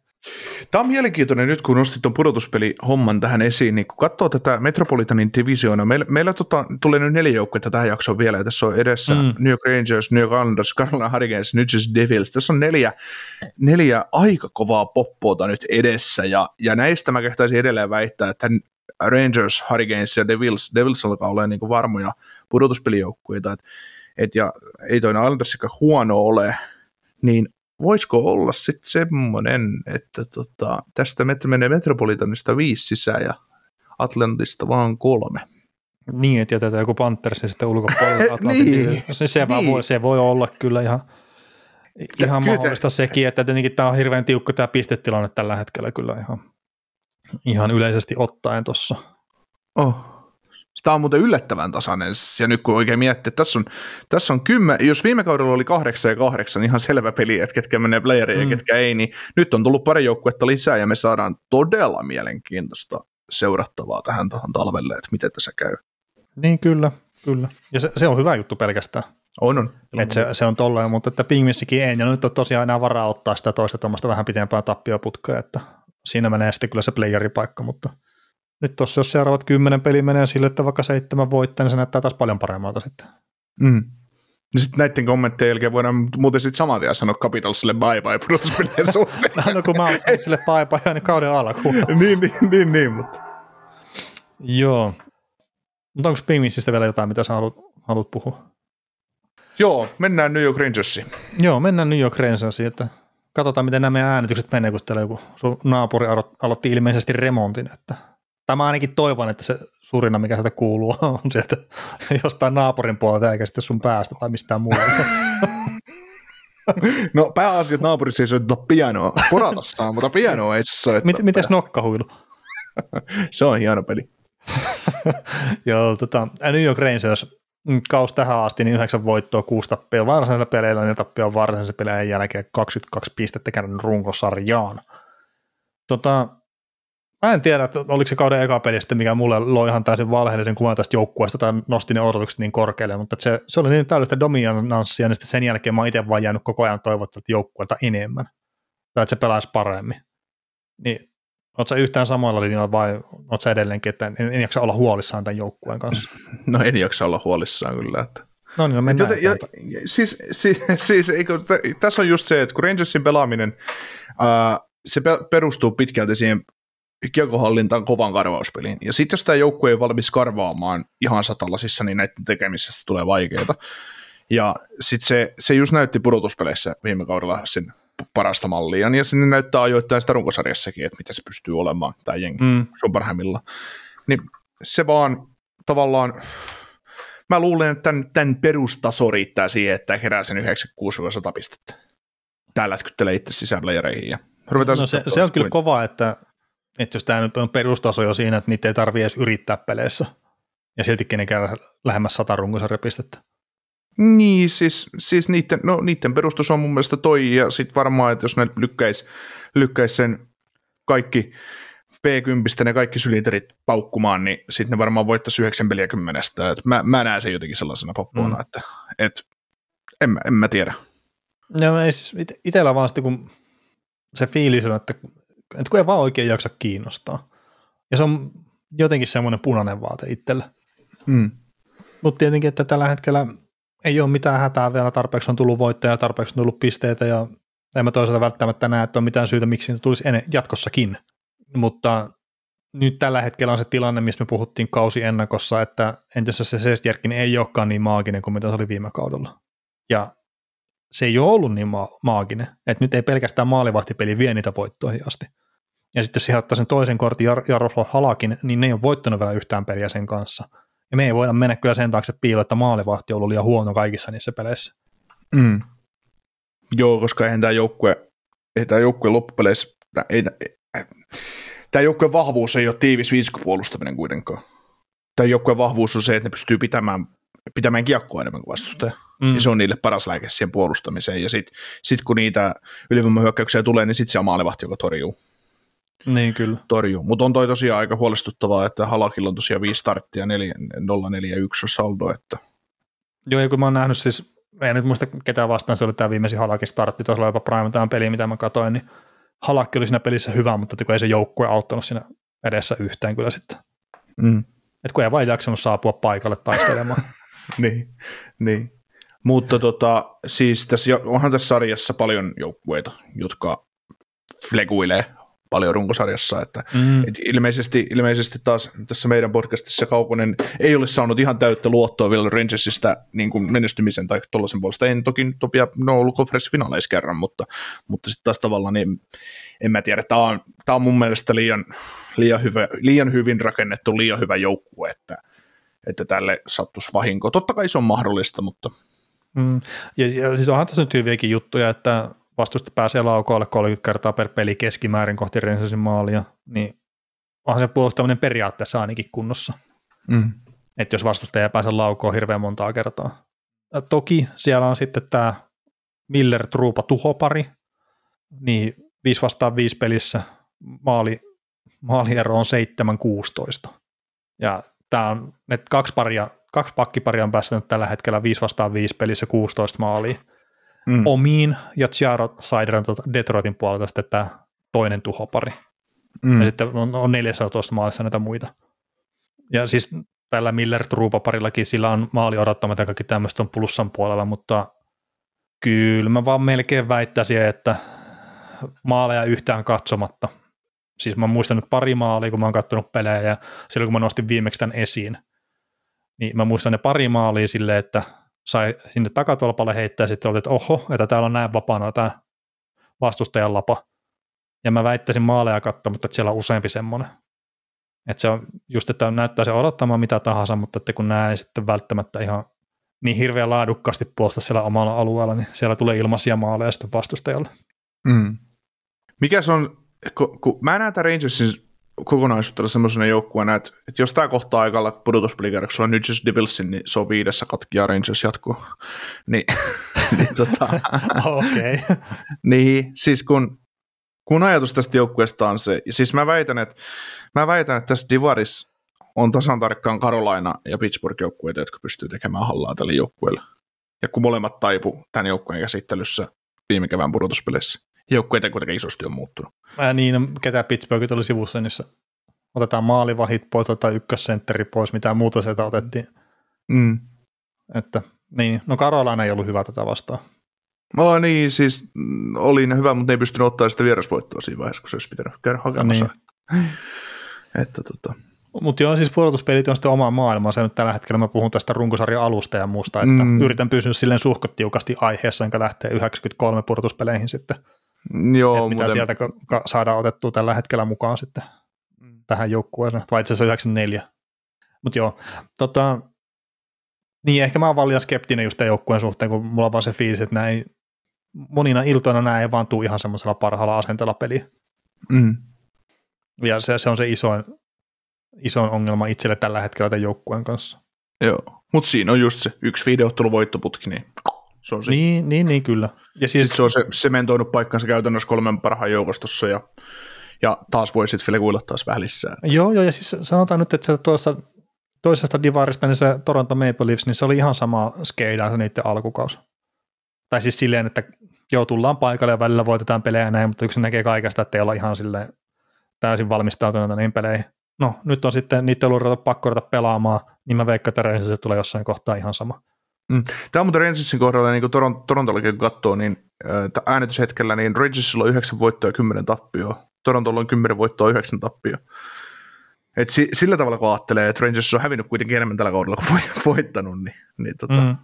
Tämä on mielenkiintoinen nyt, kun nostit tuon pudotuspeli-homman tähän esiin, niin kun katsoo tätä Metropolitanin divisioona, meillä, meillä tota, tulee nyt neljä joukkuetta tähän jaksoon vielä, ja tässä on edessä mm. New York Rangers, New York Islanders, Carolina Hurricanes, New Jersey Devils, tässä on neljä, neljä aika kovaa poppoota nyt edessä, ja, ja näistä mä kehtaisin edelleen väittää, että Rangers, Hurricanes ja Devils, Devils alkaa olla niin varmoja pudotuspelijoukkueita, että et ja ei toinen Islandersikaan huono ole, niin voisiko olla sitten semmoinen, että tota, tästä menee Metropolitanista viisi sisään ja Atlantista vaan kolme. Niin, että jätetään joku Panthers ja sitten ulkopuolella niin, se, se, niin. voi, se voi olla kyllä ihan, ihan kyllä mahdollista sekin, että tietenkin tämä on hirveän tiukka tämä pistetilanne tällä hetkellä kyllä ihan, ihan yleisesti ottaen tuossa. Oh. Tämä on muuten yllättävän tasainen, ja nyt kun oikein miettii, että tässä on, tässä on kymmen, jos viime kaudella oli kahdeksan ja kahdeksan, ihan selvä peli, että ketkä menee playeriin mm. ja ketkä ei, niin nyt on tullut pari joukkuetta lisää, ja me saadaan todella mielenkiintoista seurattavaa tähän tuohon talvelle, että miten tässä käy. Niin kyllä, kyllä. Ja se, se on hyvä juttu pelkästään. On, on. Että se, se on tolleen, mutta että Pingmissikin ei, ja nyt on tosiaan enää varaa ottaa sitä toista tuommoista vähän pitempää tappioputkea, että siinä menee sitten kyllä se playeripaikka, mutta – nyt tuossa jos seuraavat kymmenen peli menee sille, että vaikka seitsemän voittaa, niin se näyttää taas paljon paremmalta sitten. Mm. Ja sitten näiden kommenttien jälkeen voidaan muuten sitten saman tien sanoa Capitalsille bye bye pudotuspelien suhteen. no kun mä oon sille bye bye niin kauden alkuun. niin, niin, niin, niin, mutta. Joo. Mutta onko Pingvinsistä vielä jotain, mitä sä haluat, haluat puhua? Joo, mennään New York Rangersiin. Joo, mennään New York Rangersiin, että katsotaan, miten nämä äänitykset menee, kun täällä joku sun naapuri aloitti ilmeisesti remontin, että Tämä ainakin toivon, että se surina, mikä sieltä kuuluu, on se, että jostain naapurin puolelta eikä sitten sun päästä tai mistään muualta. No pääasiat naapurissa ei soiteta pianoa. Porata saa, mutta pianoa ei soittaa. Mit, mites nokkahuilu? se on hieno peli. Joo, tota, New York Rangers mm, kaus tähän asti, niin yhdeksän voittoa, kuusi tappia varsinaisella peleillä, niin tappia varsinaisella peleillä jälkeen 22 pistettä käynyt runkosarjaan. Tota, Mä en tiedä, että oliko se kauden eka peli sitten, mikä mulle loi ihan täysin valheellisen kuvan tästä joukkueesta tai nosti ne odotukset niin korkealle, mutta se, se oli niin täydellistä dominanssia, niin sitten sen jälkeen mä oon itse vaan jäänyt koko ajan toivottamaan joukkueelta enemmän. Tai että se pelaisi paremmin. Niin Oletko sä yhtään samalla linjalla vai oletko sä edelleenkin, että en, en jaksa olla huolissaan tämän joukkueen kanssa? No en jaksa olla huolissaan kyllä. Että... No niin, no mennään Joten, ja, siis, siis, siis eikö, t- tässä on just se, että kun Rangersin pelaaminen, ää, se pe- perustuu pitkälti siihen kiekohallintaan kovan karvauspeliin. Ja sitten jos tämä joukkue ei valmis karvaamaan ihan satalasissa, niin näiden tekemisestä tulee vaikeaa. Ja sitten se, se just näytti pudotuspeleissä viime kaudella sen parasta mallia, ja sinne näyttää ajoittain sitä runkosarjassakin, että mitä se pystyy olemaan, tämä jengi, mm. parhaimmillaan. Niin se vaan tavallaan, mä luulen, että tämän, tämän perustaso riittää siihen, että herää sen 96-100 pistettä. Täällä lätkyttelee itse sisällä ja reihin. no se, se on kyllä kova, että että jos tämä nyt on perustaso jo siinä, että niitä ei tarvitse edes yrittää peleissä, ja siltikin ne käydä lähemmäs sata runkosarjapistettä. Niin, siis, siis niiden, no, niiden perustus on mun mielestä toi, ja sitten varmaan, että jos ne lykkäisi lykkäis sen kaikki P10 ne kaikki syliterit paukkumaan, niin sitten ne varmaan voittaisi 9 peliä kymmenestä. Et mä, mä näen sen jotenkin sellaisena poppoona, mm. että et, en, mä, en mä tiedä. No ei siis it- itsellä vaan sitten, kun se fiilis on, että että kun ei vaan oikein jaksa kiinnostaa. Ja se on jotenkin semmoinen punainen vaate itselle. Mm. Mutta tietenkin, että tällä hetkellä ei ole mitään hätää vielä, tarpeeksi on tullut voittoja, tarpeeksi on tullut pisteitä ja en mä toisaalta välttämättä näe, että on mitään syytä, miksi se tulisi ennen, jatkossakin. Mutta nyt tällä hetkellä on se tilanne, missä me puhuttiin kausi ennakossa, että entäs se Sestjärkin ei olekaan niin maaginen kuin mitä se oli viime kaudella. Ja se ei ole ollut niin ma- maaginen, että nyt ei pelkästään maalivahtipeli vie niitä voittoihin asti. Ja sitten jos ihan ottaa sen toisen kortin Jar- Jaroslav Halakin, niin ne ei ole voittanut vielä yhtään peliä sen kanssa. Ja me ei voida mennä kyllä sen taakse piiloon, että maalivahti on ollut liian huono kaikissa niissä peleissä. Mm. Joo, koska eihän tämä joukkue, ei tämä joukkue loppupeleissä, tää, ei, tämä joukkueen vahvuus ei ole tiivis viisikkopuolustaminen kuitenkaan. Tämä joukkueen vahvuus on se, että ne pystyy pitämään, pitämään kiekkoa enemmän kuin vastustaja. Mm. Ja se on niille paras lääke siihen puolustamiseen. Ja sitten sit kun niitä ylivoimahyökkäyksiä tulee, niin sitten se on maalivahti, joka torjuu. Niin kyllä. torjuu. Mutta on toi tosiaan aika huolestuttavaa, että Halakilla on tosiaan viisi starttia, 041 on saldo. Että... Joo, ja kun mä oon nähnyt siis, en nyt muista ketään vastaan, se oli tämä viimeisin Halakin startti, tuossa jopa Prime Time peli, mitä mä katsoin, niin Halakki oli siinä pelissä hyvä, mutta ei se joukkue auttanut siinä edessä yhtään kyllä sitten. Mm. Et kun ei vain jaksanut saapua paikalle taistelemaan. niin, niin. Mutta tota, siis tässä, onhan tässä sarjassa paljon joukkueita, jotka fleguilee paljon runkosarjassa, että mm. et ilmeisesti, ilmeisesti taas tässä meidän podcastissa Kaukonen ei ole saanut ihan täyttä luottoa vielä Rangersista niin kuin menestymisen tai tuollaisen puolesta. En toki topia, no ollut konferenssifinaaleissa kerran, mutta, mutta sitten taas tavallaan niin en mä tiedä, tämä on, tämä on mun mielestä liian, liian, hyvä, liian hyvin rakennettu, liian hyvä joukkue, että, että tälle sattuisi vahinko. Totta kai se on mahdollista, mutta... Mm. Ja, ja siis onhan tässä nyt hyviäkin juttuja, että vastusta pääsee laukoille 30 kertaa per peli keskimäärin kohti Rensensin maalia, niin onhan se puolustaminen periaatteessa ainakin kunnossa. Mm. Että jos vastustaja ei pääse laukoon hirveän montaa kertaa. Ja toki siellä on sitten tämä Miller Truupa tuhopari, niin 5 vastaan 5 pelissä maali, maaliero on 7-16. Ja tämä on, ne kaksi, paria, kaksi pakkiparia on päästänyt tällä hetkellä 5 vastaan 5 pelissä 16 maalia mm. omiin, ja Chiaro Sider on tuota Detroitin puolelta sitten tämä toinen tuhopari. Mm. Ja sitten on, on 14 maalissa näitä muita. Ja siis tällä Miller Truupa-parillakin sillä on maali odottamatta ja kaikki tämmöistä on plussan puolella, mutta kyllä mä vaan melkein väittäisin, että maaleja yhtään katsomatta. Siis mä muistan nyt pari maalia, kun mä oon katsonut pelejä ja silloin kun mä nostin viimeksi tämän esiin, niin mä muistan ne pari maalia silleen, että sai sinne takatolpalle heittää ja sitten että oho, että täällä on näin vapaana tämä vastustajan lapa. Ja mä väittäisin maaleja katsomatta, että siellä on useampi semmoinen. Että se on just, että näyttää se odottamaan mitä tahansa, mutta että kun ei sitten välttämättä ihan niin hirveän laadukkaasti puolesta siellä omalla alueella, niin siellä tulee ilmaisia maaleja sitten vastustajalle. Mm. Mikä se on, kun, kun mä näen tämän Rangersin kokonaisuutta semmoisena joukkueena, että, että jos tämä kohtaa aikalla pudotuspelikierroksella on nyt just Devilsin, niin se on viidessä katki ja Rangers jatkuu. Niin, niin, tota, okay. niin siis kun, kun ajatus tästä joukkueesta on se, ja siis mä väitän, että, mä väitän, että tässä Divaris on tasan tarkkaan Carolina ja Pittsburgh joukkueita, jotka pystyy tekemään hallaa tälle joukkueelle. Ja kun molemmat taipu tämän joukkueen käsittelyssä viime kevään pudotuspeleissä joukkueita kuitenkin isosti on muuttunut. Ää, niin, ketä Pittsburghit oli sivussa, niin otetaan maalivahit pois, tai ykkössentteri pois, mitä muuta sieltä otettiin. Mm. Että, niin, no Karolaina ei ollut hyvä tätä vastaan. Oh, niin, siis oli ne hyvä, mutta ne ei pystynyt ottaa sitä vierasvoittoa siinä vaiheessa, kun se olisi pitänyt käydä hakemassa. Niin. Että, tota. Mutta joo, siis pudotuspelit on sitten oma maailma. Se nyt tällä hetkellä mä puhun tästä runkosarjan alusta ja muusta, että mm. yritän pysyä silleen suhkot tiukasti aiheessa, enkä lähteä 93 pudotuspeleihin sitten. Joo, mitä muuten... sieltä ka- saadaan otettua tällä hetkellä mukaan sitten mm. tähän joukkueeseen, vai itse asiassa 94. Mutta joo, tota, niin ehkä mä oon vaan liian skeptinen just tämän joukkueen suhteen, kun mulla on vaan se fiilis, että näin, monina iltoina nämä ei vaan tule ihan semmoisella parhaalla asenteella peliä. Mm. Ja se, se on se isoin, isoin ongelma itselle tällä hetkellä tämän joukkueen kanssa. Joo, mutta siinä on just se yksi videottelu voittoputki, niin se on se. Niin, niin, niin kyllä. Ja siis... Sitten se on se sementoinut paikkansa käytännössä kolmen parhaan joukostossa ja, ja taas voi sitten filekuilla taas vähän lisää. Joo, joo, ja siis sanotaan nyt, että tuossa toisesta divarista, niin se Toronto Maple Leafs, niin se oli ihan sama skeidaa se niiden alkukaus. Tai siis silleen, että joo, tullaan paikalle ja välillä voitetaan pelejä näin, mutta yksi näkee kaikesta, että ei olla ihan silleen täysin valmistautuneita niin peleihin. No, nyt on sitten niitä ollut pakko ruveta pelaamaan, niin mä veikkaan, että se tulee jossain kohtaa ihan sama. Mm. Tämä on muuten Rangersin kohdalla, niin kuin Toron, Torontollakin kun katsoo, niin äh, äänityshetkellä niin Rangersilla on 9 voittoa ja 10 tappioa. Torontolla on 10 voittoa ja 9 tappioa. Et si, sillä tavalla kun ajattelee, että Rangers on hävinnyt kuitenkin enemmän tällä kaudella kuin voittanut, niin, niin tota, mm.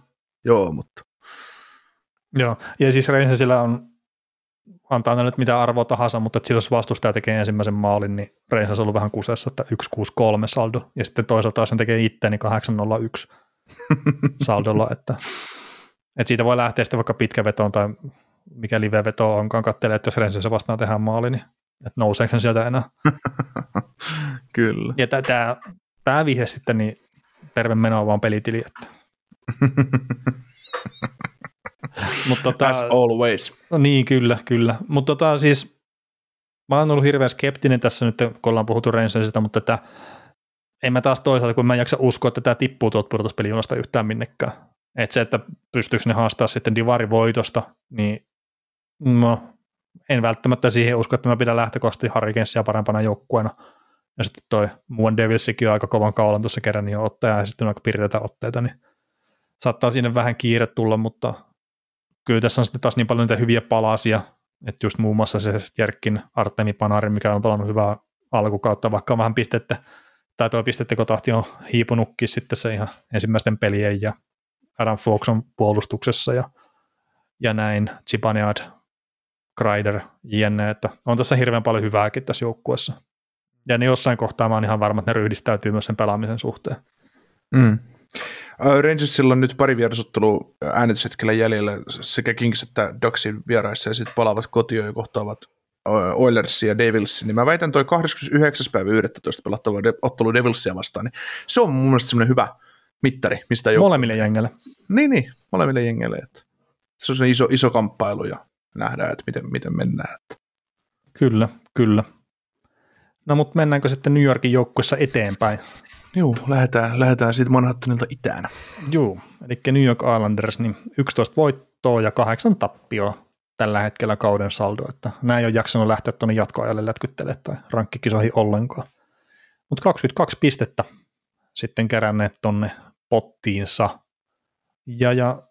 joo, mutta Joo, ja siis Rangersillä on, antaa ne nyt mitä arvoa tahansa, mutta että jos vastustaja tekee ensimmäisen maalin, niin Rangers on ollut vähän kusessa, että 163 saldo, ja sitten toisaalta jos sen tekee itse, niin 801 saldolla, että, että siitä voi lähteä sitten vaikka pitkä vetoon tai mikä live-veto onkaan, katselee, että jos Rangersia vastaan tehdään maali, niin että nouseeko sieltä enää. Kyllä. Ja tämä, tämä vihje sitten, niin terve menoa vaan pelitili, että Mutta tota, As always. No niin, kyllä, kyllä. Mutta tota, siis mä oon ollut hirveän skeptinen tässä nyt, kun ollaan puhuttu Rangersista, mutta että en mä taas toisaalta, kun mä en jaksa uskoa, että tämä tippuu tuolta pudotuspelijunasta yhtään minnekään. Että se, että pystyykö ne haastaa sitten Divari voitosta, niin no, en välttämättä siihen usko, että mä pidän lähtökohtaisesti Hurricanesia parempana joukkueena. Ja sitten toi muun Devilsikin on aika kovan kaulan tuossa kerran niin ottaja ja sitten on aika pirteitä otteita, niin saattaa sinne vähän kiire tulla, mutta kyllä tässä on sitten taas niin paljon niitä hyviä palasia, että just muun muassa se Jerkkin Artemi Panari, mikä on palannut hyvää alkukautta, vaikka on vähän pistettä, tai tuo pistettekotahti on hiipunutkin sitten se ihan ensimmäisten pelien ja Adam Fox on puolustuksessa ja, ja näin, Zibanejad, Kreider, jne, että on tässä hirveän paljon hyvääkin tässä joukkueessa. Ja ne jossain kohtaa mä oon ihan varma, että ne ryhdistäytyy myös sen pelaamisen suhteen. Mm. Rangersilla on nyt pari vierasottelua äänityshetkellä jäljellä sekä Kings että Ducksin vieraissa ja sitten palaavat kotiin ja kohtaavat Oilersia ja Devilsin, niin mä väitän toi 29. päivä 11. pelattava ottelu Devilsia vastaan, niin se on mun mielestä semmoinen hyvä mittari, mistä joku... Molemmille jengeille. Niin, niin, molemmille jengeille. Että se on iso, iso kamppailu ja nähdään, että miten, miten mennään. Että. Kyllä, kyllä. No mutta mennäänkö sitten New Yorkin joukkuessa eteenpäin? Joo, lähdetään, lähdetään siitä Manhattanilta itään. Joo, eli New York Islanders, niin 11 voittoa ja 8 tappioa tällä hetkellä kauden saldo, että nämä ei ole jaksanut lähteä tuonne jatkoajalle lätkyttelemään tai rankkikisoihin ollenkaan. Mutta 22 pistettä sitten keränneet tuonne pottiinsa. Ja, ja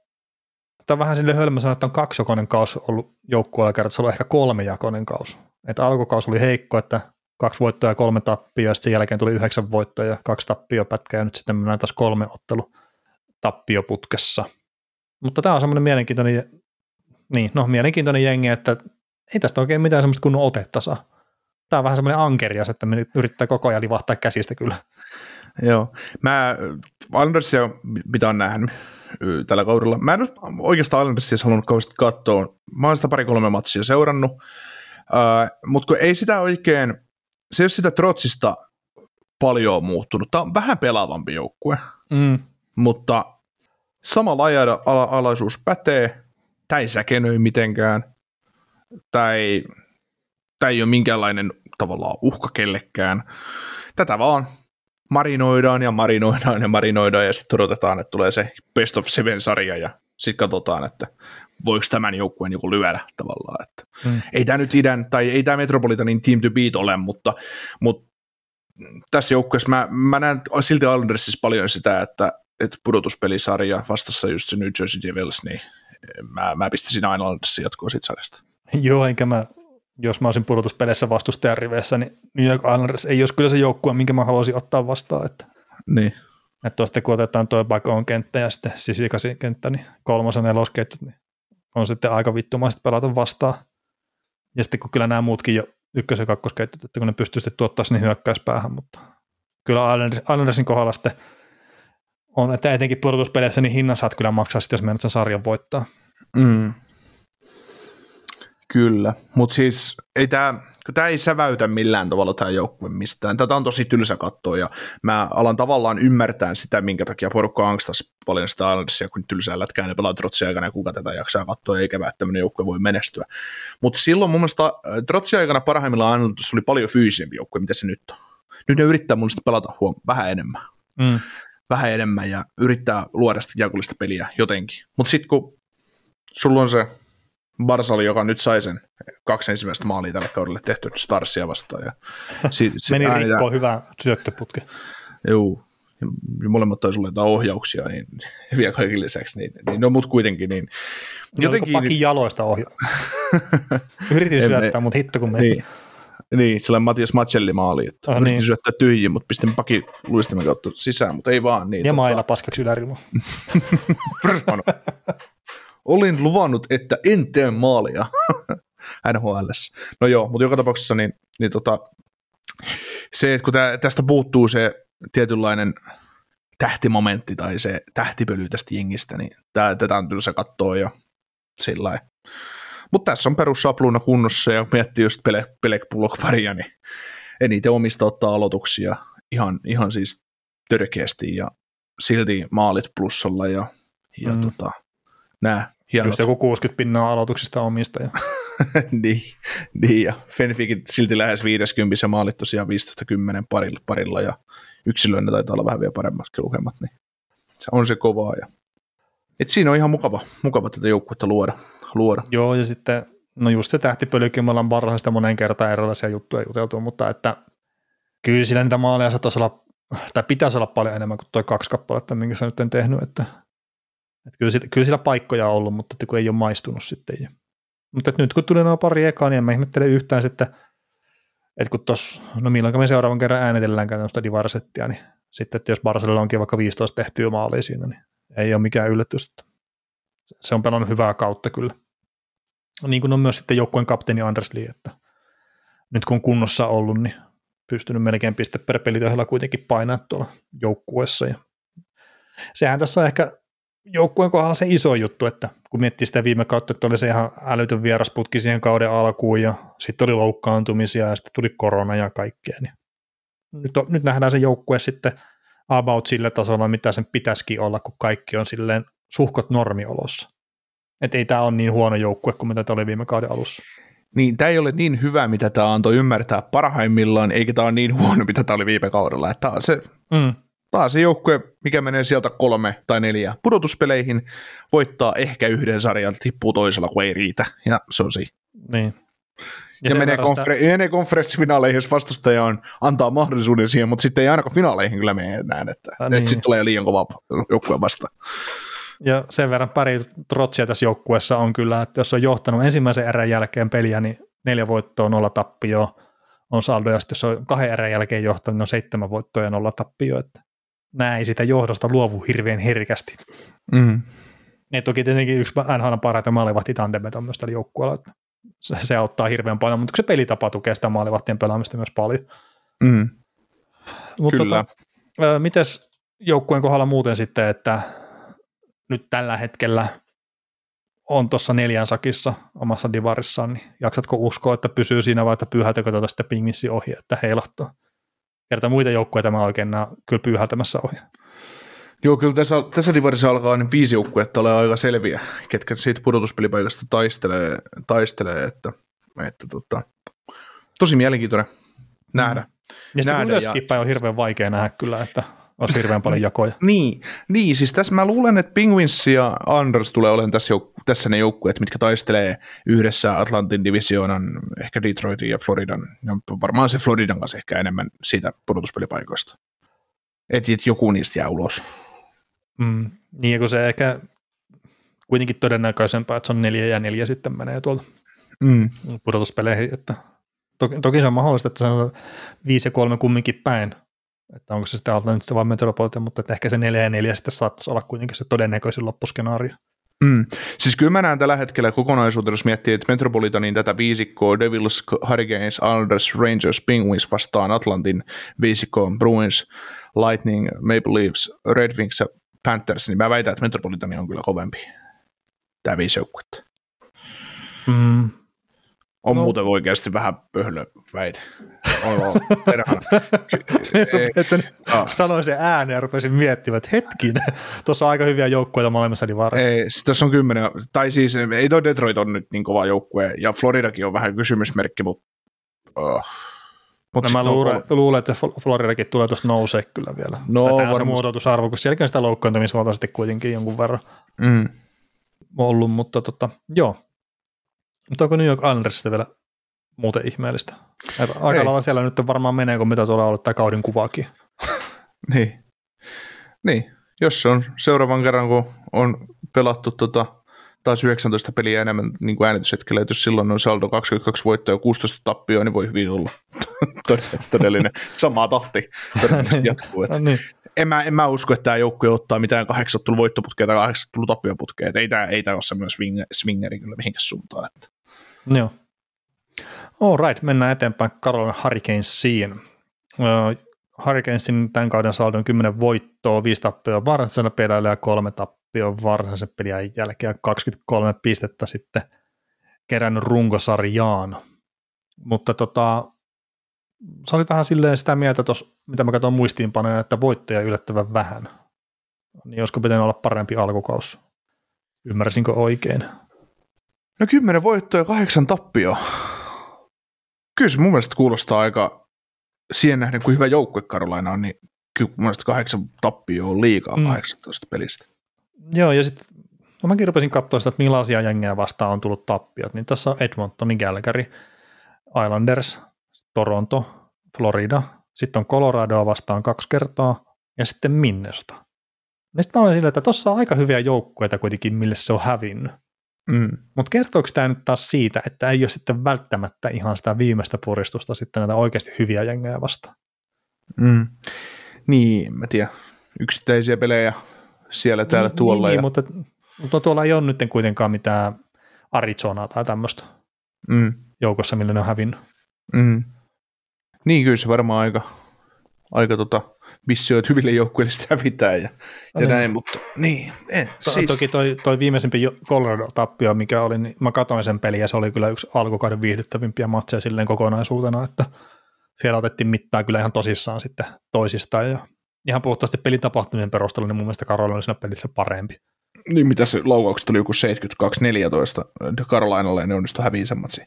tämä vähän sille hölmö sanoa, että on kaksijakoinen kausi ollut joukkueella kertaa, se on ehkä kolmejakoinen kausi. Että alkukausi oli heikko, että kaksi voittoa ja kolme tappia, ja sen jälkeen tuli yhdeksän voittoa ja kaksi tappiopätkää, ja nyt sitten mennään taas kolme ottelu tappioputkessa. Mutta tämä on semmoinen mielenkiintoinen, niin, no, mielenkiintoinen jengi, että ei tästä oikein mitään semmoista kunnon otetta saa. Tämä on vähän semmoinen ankerias, että me nyt yrittää koko ajan livahtaa käsistä kyllä. Joo. Mä Andersia, mitä on nähnyt tällä kaudella, mä en oikeastaan Andersia halunnut kauheasti katsoa. Mä oon sitä pari-kolme matsia seurannut, uh, mutta kun ei sitä oikein, se ei ole sitä Trotsista paljon muuttunut. Tämä on vähän pelaavampi joukkue, mm. mutta sama laaja-alaisuus pätee. Tämä ei säkenöi mitenkään. Tämä ei, tämä ei ole minkäänlainen tavallaan uhka kellekään. Tätä vaan marinoidaan ja marinoidaan ja marinoidaan ja sitten odotetaan, että tulee se best of seven-sarja ja sitten katsotaan, että voiko tämän joukkueen joku lyödä tavallaan. Että hmm. Ei tämä nyt idän, tai ei tämä Metropolitanin team to beat ole, mutta, mutta tässä joukkueessa mä, mä näen silti Islandersissa paljon sitä, että, että pudotuspelisarja vastassa just se New Jersey Devils, niin mä, mä pistäisin Islandersin jatkoa siitä sarjasta. Joo, enkä mä, jos mä olisin pudotuspeleissä vastustajan riveissä, niin New York Islanders ei olisi kyllä se joukkue, minkä mä haluaisin ottaa vastaan. Että, niin. Että tuosta kun otetaan tuo Bakon kenttä ja sitten Sisikasin kenttä, niin kolmosen nelosketjut, niin on sitten aika vittumaisesti pelata vastaan. Ja sitten kun kyllä nämä muutkin jo ykkös- ja kakkosketjut, että kun ne pystyy sitten tuottaa sinne hyökkäyspäähän, mutta kyllä Islandersin kohdalla sitten on, että etenkin pudotuspeleissä niin hinnan saat kyllä maksaa sitten, jos menet sen sarjan voittaa. Mm. Kyllä, mutta siis ei tämä, kun tämä ei säväytä millään tavalla tämä joukkue mistään. Tätä on tosi tylsä katsoa ja mä alan tavallaan ymmärtää sitä, minkä takia porukka angstas paljon sitä Islandersia, kun tylsää lätkää ne pelaa Trotsin aikana ja kuka tätä jaksaa katsoa, eikä että tämmöinen joukkue voi menestyä. Mutta silloin mun mielestä äh, Trotsin aikana parhaimmillaan Islanders oli paljon fyysisempi joukkue, mitä se nyt on. Nyt ne yrittää mun mielestä pelata huom- vähän enemmän. Mm. Vähän enemmän ja yrittää luoda sitä jakullista peliä jotenkin. Mutta sitten kun sulla on se Barsali, joka nyt sai sen kaksi ensimmäistä maalia tälle kaudelle tehty Starsia vastaan. Ja si, si, Meni rikkoa hyvä syöttöputke. Joo, ja molemmat taisi olla jotain ohjauksia, niin vielä kaiken lisäksi, niin, niin no mut kuitenkin, niin jotenkin... Pakin jaloista ohja. Yritin syöttää, mutta hitto kun meni. Niin, niin sellainen Matias Macelli maali, että yritin niin. syöttää tyhjiin, mutta pistin pakin luistimen kautta sisään, mutta ei vaan. Niin, ja tota... mailla paskaksi ylärimu. olin luvannut, että en tee maalia NHL. No joo, mutta joka tapauksessa niin, niin tota, se, että kun tä, tästä puuttuu se tietynlainen tähtimomentti tai se tähtipöly tästä jengistä, niin tää, tätä on tylsä katsoa ja sillä Mutta tässä on perussapluuna kunnossa ja miettii just Pelek, Pelek paria, niin eniten omista ottaa aloituksia ihan, ihan siis törkeästi ja silti maalit plussalla ja, ja mm. tota, nämä hienot. Just joku 60 pinnaa aloituksista omista. Ja. niin, niin, ja Fenfikin silti lähes 50 ja maalit tosiaan 15-10 parilla, parilla ja yksilöinä taitaa olla vähän vielä paremmat lukemat, niin se on se kovaa. Ja... Et siinä on ihan mukava, mukava tätä joukkuetta luoda, luoda. Joo, ja sitten no just se tähtipölykin, me ollaan parhaista monen kertaan erilaisia juttuja juteltu, mutta että kyllä siinä niitä maaleja saattaisi olla, tai pitäisi olla paljon enemmän kuin tuo kaksi kappaletta, minkä sä nyt en tehnyt, että, että kyllä, sillä, kyllä sillä paikkoja on ollut, mutta että kun ei ole maistunut sitten. Mutta nyt kun tuli nuo pari ekaa, niin en mä ihmettele yhtään sitten, että kun tuossa, no milloin me seuraavan kerran äänitelläänkään tämmöistä divarsettia, niin sitten, että jos Barcelona onkin vaikka 15 tehtyä maalia siinä, niin ei ole mikään yllätys. Se on pelannut hyvää kautta kyllä. Niin kuin on myös sitten joukkueen kapteeni Anders Lee, että nyt kun kunnossa ollut, niin pystynyt melkein piste per pelitasolla kuitenkin painaa tuolla joukkueessa. Ja sehän tässä on ehkä joukkueen kohdalla se iso juttu, että kun miettii sitä viime kautta, että oli se ihan älytön vierasputki siihen kauden alkuun ja sitten oli loukkaantumisia ja sitten tuli korona ja kaikkea. Niin nyt, on, nyt nähdään se joukkue sitten about sillä tasolla, mitä sen pitäisikin olla, kun kaikki on silleen suhkot normiolossa. Että ei tämä ole niin huono joukkue kuin mitä tämä oli viime kauden alussa. Niin, tämä ei ole niin hyvä, mitä tämä antoi ymmärtää parhaimmillaan, eikä tämä ole niin huono, mitä tämä oli viime kaudella. Tämä on se, mm. tämä on se joukkue, mikä menee sieltä kolme tai neljä pudotuspeleihin, voittaa ehkä yhden sarjan, tippuu toisella, kun ei riitä, ja se on siinä. Niin. Ja, ja menee, sitä... menee konferenssifinaaleihin, jos vastustaja on, antaa mahdollisuuden siihen, mutta sitten ei ainakaan finaaleihin kyllä mene näin, että, niin. että sitten tulee liian kova joukkue vastaan. Ja sen verran pari trotsia tässä joukkueessa on kyllä, että jos on johtanut ensimmäisen erän jälkeen peliä, niin neljä voittoa, nolla tappioa on saldo, ja sitten jos on kahden erän jälkeen johtanut, niin on seitsemän voittoa ja nolla tappioa, että nämä ei sitä johdosta luovu hirveän herkästi. Mm. Ja toki tietenkin yksi NHL parhaita maalivahti tandemet on myös tällä joukkueella, että se, se auttaa hirveän paljon, mutta se pelitapa tukee sitä maalivahtien pelaamista myös paljon. Mm. Mutta Kyllä. Tota, mites joukkueen kohdalla muuten sitten, että nyt tällä hetkellä on tuossa neljän sakissa omassa divarissaan, niin jaksatko uskoa, että pysyy siinä vai että pyyhältäkö tuota sitten pingissi ohi, että heilahtaa? Kerta muita joukkueita mä oikein näen kyllä pyyhältämässä ohi. Joo, kyllä tässä, tässä divarissa alkaa niin viisi joukkuetta ole aika selviä, ketkä siitä pudotuspelipaikasta taistelee, taistelee että, että tota, tosi mielenkiintoinen nähdä. Mm. Ja sitten ylöskin on hirveän vaikea nähdä kyllä, että olisi hirveän paljon jakoja. niin, niin, siis tässä mä luulen, että Penguins ja Anders tulee olemaan tässä, jouk- tässä ne joukkueet, mitkä taistelee yhdessä Atlantin divisioonan, ehkä Detroitin ja Floridan, ja varmaan se Floridan kanssa ehkä enemmän siitä pudotuspelipaikoista. Että et joku niistä jää ulos. Mm, niin, kun se ehkä kuitenkin todennäköisempää, että se on neljä ja neljä sitten menee tuolta mm. pudotuspeleihin, että toki, toki se on mahdollista, että se on viisi ja kolme kumminkin päin, että onko se sitten Atlantista vai Metropolitan, mutta että ehkä se 4 ja 4 sitten saattaisi olla kuitenkin se todennäköisin loppuskenaario. Mm. Siis kyllä mä näen tällä hetkellä kokonaisuutena, jos miettii, että Metropolitanin tätä viisikkoa Devils, Hurricanes, Alders, Rangers, Penguins vastaan Atlantin viisikkoon Bruins, Lightning, Maple Leafs, Red Wings ja Panthers, niin mä väitän, että Metropolitani on kyllä kovempi. Tämä viisi joukkuetta. Mm, on no. muuten oikeasti vähän pöhlö väite. On, Sanoin sen ääneen ja rupesin miettimään, että hetkinen, tuossa on aika hyviä joukkueita molemmissa divarissa. Ei, tässä on kymmenen, tai siis ei toi Detroit on nyt niin kova joukkue, ja Floridakin on vähän kysymysmerkki, mutta oh. Mut no mä luulen, on... luulen, että Floridakin tulee tuosta nousee kyllä vielä. No, Tämä on se muodotusarvo, kun sielläkin on sitä loukkaantumisvalta sitten kuitenkin jonkun verran mm. ollut, mutta tota, joo, mutta onko New York Islandersista vielä muuten ihmeellistä? Että aika Ei. lailla siellä nyt varmaan menee, kun mitä tuolla on ollut tämä kauden kuvaakin. niin. niin. Jos se on seuraavan kerran, kun on pelattu tota, taas 19 peliä enemmän niin kuin äänityshetkellä, että jos silloin on saldo 22 voittoa ja 16 tappioa, niin voi hyvin olla todellinen sama tahti jatkuu. Että, no niin. en mä, en mä usko, että tämä joukkue ottaa mitään kahdeksattelu voittoputkea tai kahdeksattelu tappioputkea. Et ei tämä ei tää ole semmoinen swing, swingeri kyllä mihinkään suuntaan. Että. Joo. All right, mennään eteenpäin Carolina Hurricanesiin. Hurricanesin tämän kauden saldo on 10 voittoa, 5 tappioa varsinaisella pelillä ja 3 tappioa varsinaisen pelin jälkeen 23 pistettä sitten kerännyt runkosarjaan. Mutta tota, sä olit vähän silleen sitä mieltä tuossa, mitä mä katson muistiinpanoja, että voittoja yllättävän vähän. Niin olisiko pitänyt olla parempi alkukaus? Ymmärsinkö oikein? No kymmenen voittoa ja kahdeksan tappioa. Kyllä se mun mielestä kuulostaa aika siihen nähden, kuin hyvä joukkue Karolaina on, niin kyllä mun mielestä kahdeksan tappioa on liikaa mm. 18 pelistä. Joo, ja sitten no mäkin rupesin katsoa sitä, että millaisia jengejä vastaan on tullut tappiot, niin tässä on Edmontonin Calgary, Islanders, Toronto, Florida, sitten on Coloradoa vastaan kaksi kertaa, ja sitten Minnesota. Ja sitten mä olen sillä, että tuossa on aika hyviä joukkueita kuitenkin, mille se on hävinnyt. Mm. Mutta kertooko tämä nyt taas siitä, että ei ole sitten välttämättä ihan sitä viimeistä puristusta sitten näitä oikeasti hyviä jengejä vastaan? Mm. Niin, mä tiedän. Yksittäisiä pelejä siellä täällä niin, tuolla. Niin, ja... mutta, mutta tuolla ei ole nyt kuitenkaan mitään Arizonaa tai tämmöistä mm. joukossa, millä ne on hävinnyt. Mm. Niin, kyllä se varmaan aika, aika tota, missioit hyville joukkueille sitä hävitään ja, ja niin. näin, mutta niin. Eh, to, siis. Toki toi, toi viimeisempi Colorado-tappio, mikä oli, niin mä katsoin sen pelin ja se oli kyllä yksi alkukauden viihdyttävimpiä matseja silleen kokonaisuutena, että siellä otettiin mittaa kyllä ihan tosissaan sitten toisistaan ja ihan puhtaasti pelin tapahtumien perusteella, niin mun mielestä Karolina oli siinä pelissä parempi. Niin, mitä se laukaukset oli joku 72-14 Karolainalle ja ne onnistui häviä sen matsi.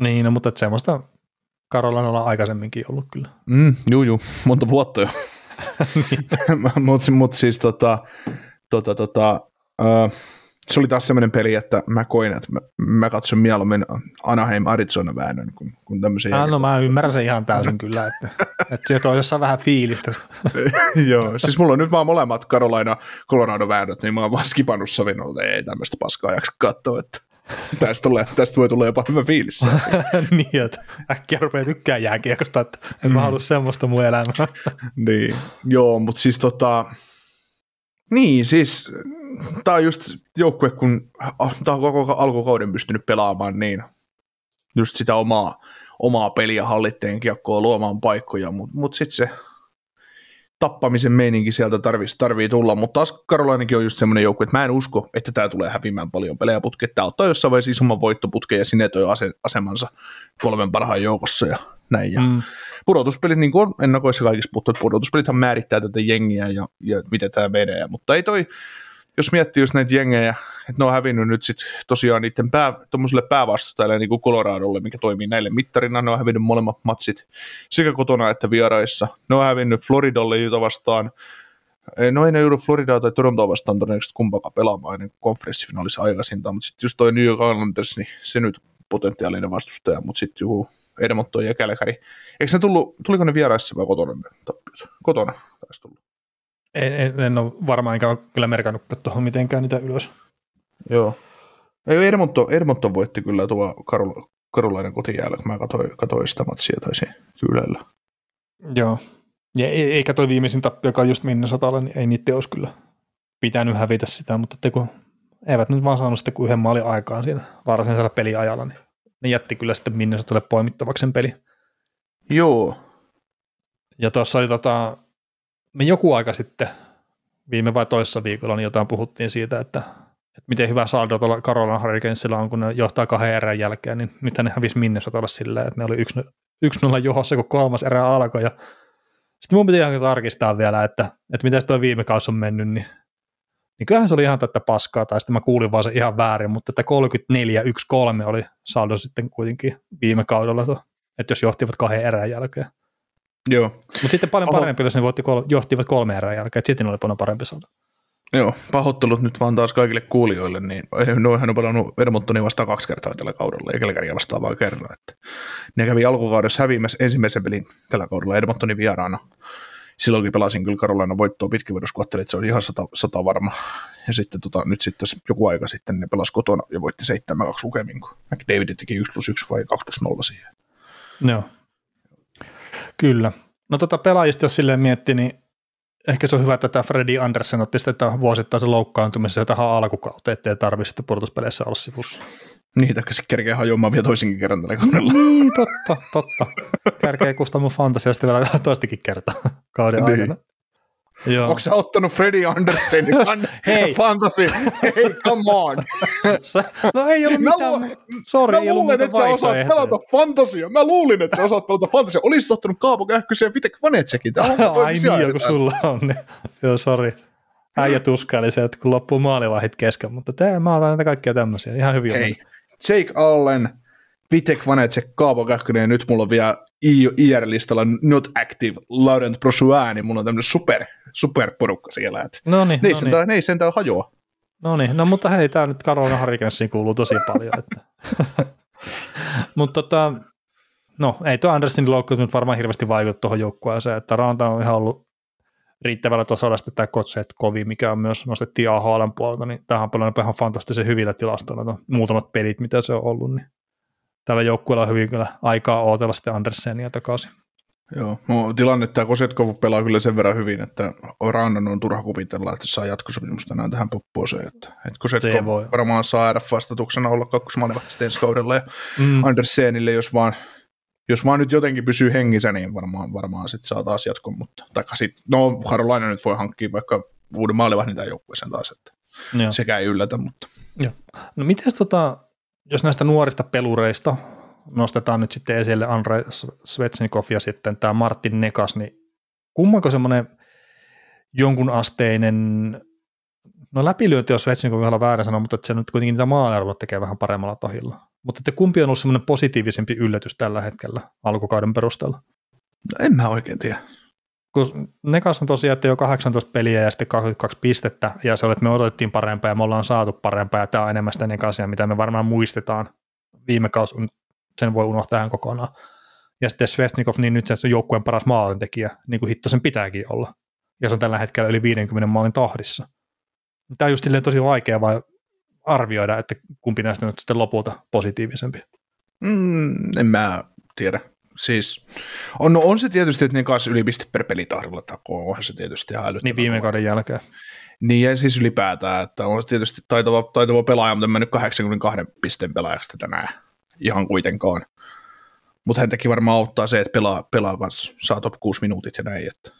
Niin, no, mutta semmoista Karolinalla aikaisemminkin ollut kyllä. Mm, juu, juu, monta vuotta jo. Mutta mut siis tota, tota, tota, uh, se oli taas semmoinen peli, että mä koin, että mä, mä katson mieluummin Anaheim Arizona väännön kuin, kuin tämmöisen. Ah, no mä ymmärrän sen ihan täysin kyllä, että, että se toisessa on vähän fiilistä. Joo, siis mulla on nyt vaan molemmat Carolina Colorado väännöt, niin mä oon vaan skipannut sovinnut, että ei tämmöistä paskaa jaksa katsoa, että tästä, tulee, tästä voi tulla jopa hyvä fiilis. niin, että äkkiä rupeaa tykkää jääkiekosta, että en mm. mä halua semmoista mun elämää. niin, joo, mutta siis tota, niin siis tämä on just joukkue, kun tämä on koko alkukauden pystynyt pelaamaan niin just sitä omaa, omaa peliä hallitteen kiekkoa luomaan paikkoja, mutta mut sitten se tappamisen meininki sieltä tarvii, tarvii tulla, mutta taas Karolainakin on just semmoinen joukko, että mä en usko, että tämä tulee häpimään paljon pelejä putke. Tämä ottaa jossain vaiheessa isomman voittoputken ja sinne toi ase, asemansa kolmen parhaan joukossa ja näin. Ja mm. Pudotuspelit, niin kuin on ennakoissa kaikissa puhuttu, että pudotuspelithän määrittää tätä jengiä ja, ja miten tämä menee, mutta ei toi, jos miettii just näitä jengejä, että ne on hävinnyt nyt sit tosiaan niiden pää, päävastustajille, niin kuin Coloradolle, mikä toimii näille mittarina, ne on hävinnyt molemmat matsit sekä kotona että vieraissa. Ne on hävinnyt Floridalle jota vastaan, No ei ne joudu Floridaa tai Torontoa vastaan todennäköisesti kumpaakaan pelaamaan ennen konferenssifinaalissa aikaisintaan, mutta sitten just toi New York Islanders, niin se nyt potentiaalinen vastustaja, mutta sitten joku Edmonton ja Calgary. Eikö ne tullut, tuliko ne vieraissa vai kotona Kotona taisi tullut. En, en, en ole varmaan enkä kyllä merkannut tuohon mitenkään niitä ylös. Joo. Ei, Edmonton, Edmonton voitti kyllä tuo Karol, Karolainen kotijäällä, kun mä katsoin, katsoin sitä matsia taisi Ylellä. Joo. Ja eikä toi viimeisin tappio, joka on just Minnesotalla, niin ei niitä olisi kyllä pitänyt hävitä sitä, mutta te kun eivät nyt vaan saanut sitten kuin yhden maalin aikaan siinä varsinaisella peliajalla, niin ne jätti kyllä sitten Minnesotalle poimittavaksi sen peli. Joo. Ja tuossa oli tota, me joku aika sitten, viime vai toissa viikolla, niin jotain puhuttiin siitä, että, että miten hyvä saldo tuolla Carolina Hurricanesilla on, kun ne johtaa kahden erän jälkeen, niin nythän ne hävisi Minnesotalle silleen, että ne oli 1-0 johossa, kun kolmas erä alkoi, ja sitten mun piti tarkistaa vielä, että, että miten tuo viime kausi on mennyt, niin, niin kyllähän se oli ihan tätä paskaa, tai sitten mä kuulin vaan se ihan väärin, mutta että 34-1-3 oli saldo sitten kuitenkin viime kaudella, että jos johtivat kahden erän jälkeen. Joo. Mutta sitten paljon Oho. parempi, jos ne voitti kol- johtivat kolme erää jälkeen, että sitten oli paljon parempi saldo. Joo, pahoittelut nyt vaan taas kaikille kuulijoille, niin noihän on pelannut Edmontonia vastaan kaksi kertaa tällä kaudella, ja Kelkäriä vastaan vain kerran. Että ne kävi alkukaudessa häviämässä ensimmäisen pelin tällä kaudella Edmontonin vieraana. Silloinkin pelasin kyllä Karolaina voittoa kun että se oli ihan sata, sata varma. Ja sitten tota, nyt sitten joku aika sitten ne pelasi kotona ja voitti 7-2 lukemin, kun McDavid teki 1 plus 1 vai 2 plus 0 siihen. Joo. Kyllä. No tota pelaajista, jos silleen mietti, niin ehkä se on hyvä, että tämä Freddy Andersen otti sitten tämän vuosittaisen loukkaantumisen tähän alkukauteen, ettei tarvitse sitten pudotuspeleissä olla sivussa. Niin, taikka se kerkeä hajoamaan vielä toisenkin kerran tällä kaudella. Niin, totta, totta. Kärkeä kustaa mun fantasiasta vielä toistakin kertaa kauden Niin. aikana. Joo. Onko sä ottanut Freddy Andersenin fan- Hei. fantasy? Hei, come on. Se, no ei ollut Mä, mitään, lu- sori, mä ei ollut luulen, että sä osaat pelata fantasia. Mä luulin, että sä osaat pelata fantasia. Olisit ottanut Kaapo Kähkösen ja Vitek Vanetsekin. Ai niin, joku sulla on. Niin. Joo, sori. Äijä tuskaili se, että kun loppuu maalivahit kesken, mutta tää, mä otan näitä kaikkia tämmöisiä. Ihan hyvin. on Hei. Jake Allen, Vitek Vanetsek, Kaapo Kähkönen ja nyt mulla on vielä IR-listalla not active Laurent niin mulla on tämmönen super, super porukka siellä. Et No niin, ne ei no niin. sentään, ne ei sentään hajoa. No niin, no mutta hei, tämä nyt Karolina Harikenssiin kuuluu tosi paljon. Että. mutta tota, no ei tuo Andersenin loukkaantuminen nyt varmaan hirveästi vaikuta tuohon joukkueeseen, että Ranta on ihan ollut riittävällä tasolla sitten tämä Kotset Kovi, mikä on myös nostettiin AHLn puolelta, niin tämähän on paljon ihan fantastisen hyvillä tilastoilla, no, muutamat pelit, mitä se on ollut, niin tällä joukkueella on hyvin kyllä aikaa ootella sitten Andersenia takaisin. Joo, no, tilanne tämä Kosetkov pelaa kyllä sen verran hyvin, että Rannan on turha kuvitella, että se saa jatkosopimusta enää tähän poppooseen. Että, että Se Kosetkov voi. varmaan saa RF-vastatuksena olla kakkosmaalivahti ensi kaudella ja Mm. Andersenille, jos vaan, jos vaan nyt jotenkin pysyy hengissä, niin varmaan, varmaan sitten saa taas jatkon, mutta taikka sit, no Carolina nyt voi hankkia vaikka uuden maalivahdin tämän joukkueeseen taas, että Joo. sekä ei yllätä, mutta No miten tota, jos näistä nuorista pelureista nostetaan nyt sitten esille Andrei Svetsnikov ja sitten tämä Martin Nekas, niin kummanko semmoinen jonkun asteinen, no läpilyönti on Svetsnikov vielä väärä sanoa, mutta että se nyt kuitenkin niitä maaliarvoja tekee vähän paremmalla tahilla. Mutta että kumpi on ollut semmoinen positiivisempi yllätys tällä hetkellä alkukauden perusteella? no, en mä oikein tiedä. kun Nekas on tosiaan, että jo 18 peliä ja sitten 22 pistettä, ja se oli, että me odotettiin parempaa ja me ollaan saatu parempaa, ja tämä on enemmän sitä Nekasia, mitä me varmaan muistetaan. Viime kausi, sen voi unohtaa ihan kokonaan. Ja sitten Svestnikov, niin nyt se on joukkueen paras maalintekijä, niin kuin hitto sen pitääkin olla. Ja se on tällä hetkellä yli 50 maalin tahdissa. Tämä on just tosi vaikea vai arvioida, että kumpi näistä nyt sitten lopulta positiivisempi. Mm, en mä tiedä. Siis, on, no on se tietysti, että ne kanssa yli piste per pelitahdilla takoo, onhan se tietysti ihan Niin viime kauden jälkeen. Niin ja siis ylipäätään, että on tietysti taitava, taitava pelaaja, mutta en mä nyt 82 pisteen pelaajaksi tätä näe ihan kuitenkaan. Mutta hän teki varmaan auttaa se, että pelaa, pelaa kanssa, saa top 6 minuutit ja näin. Että.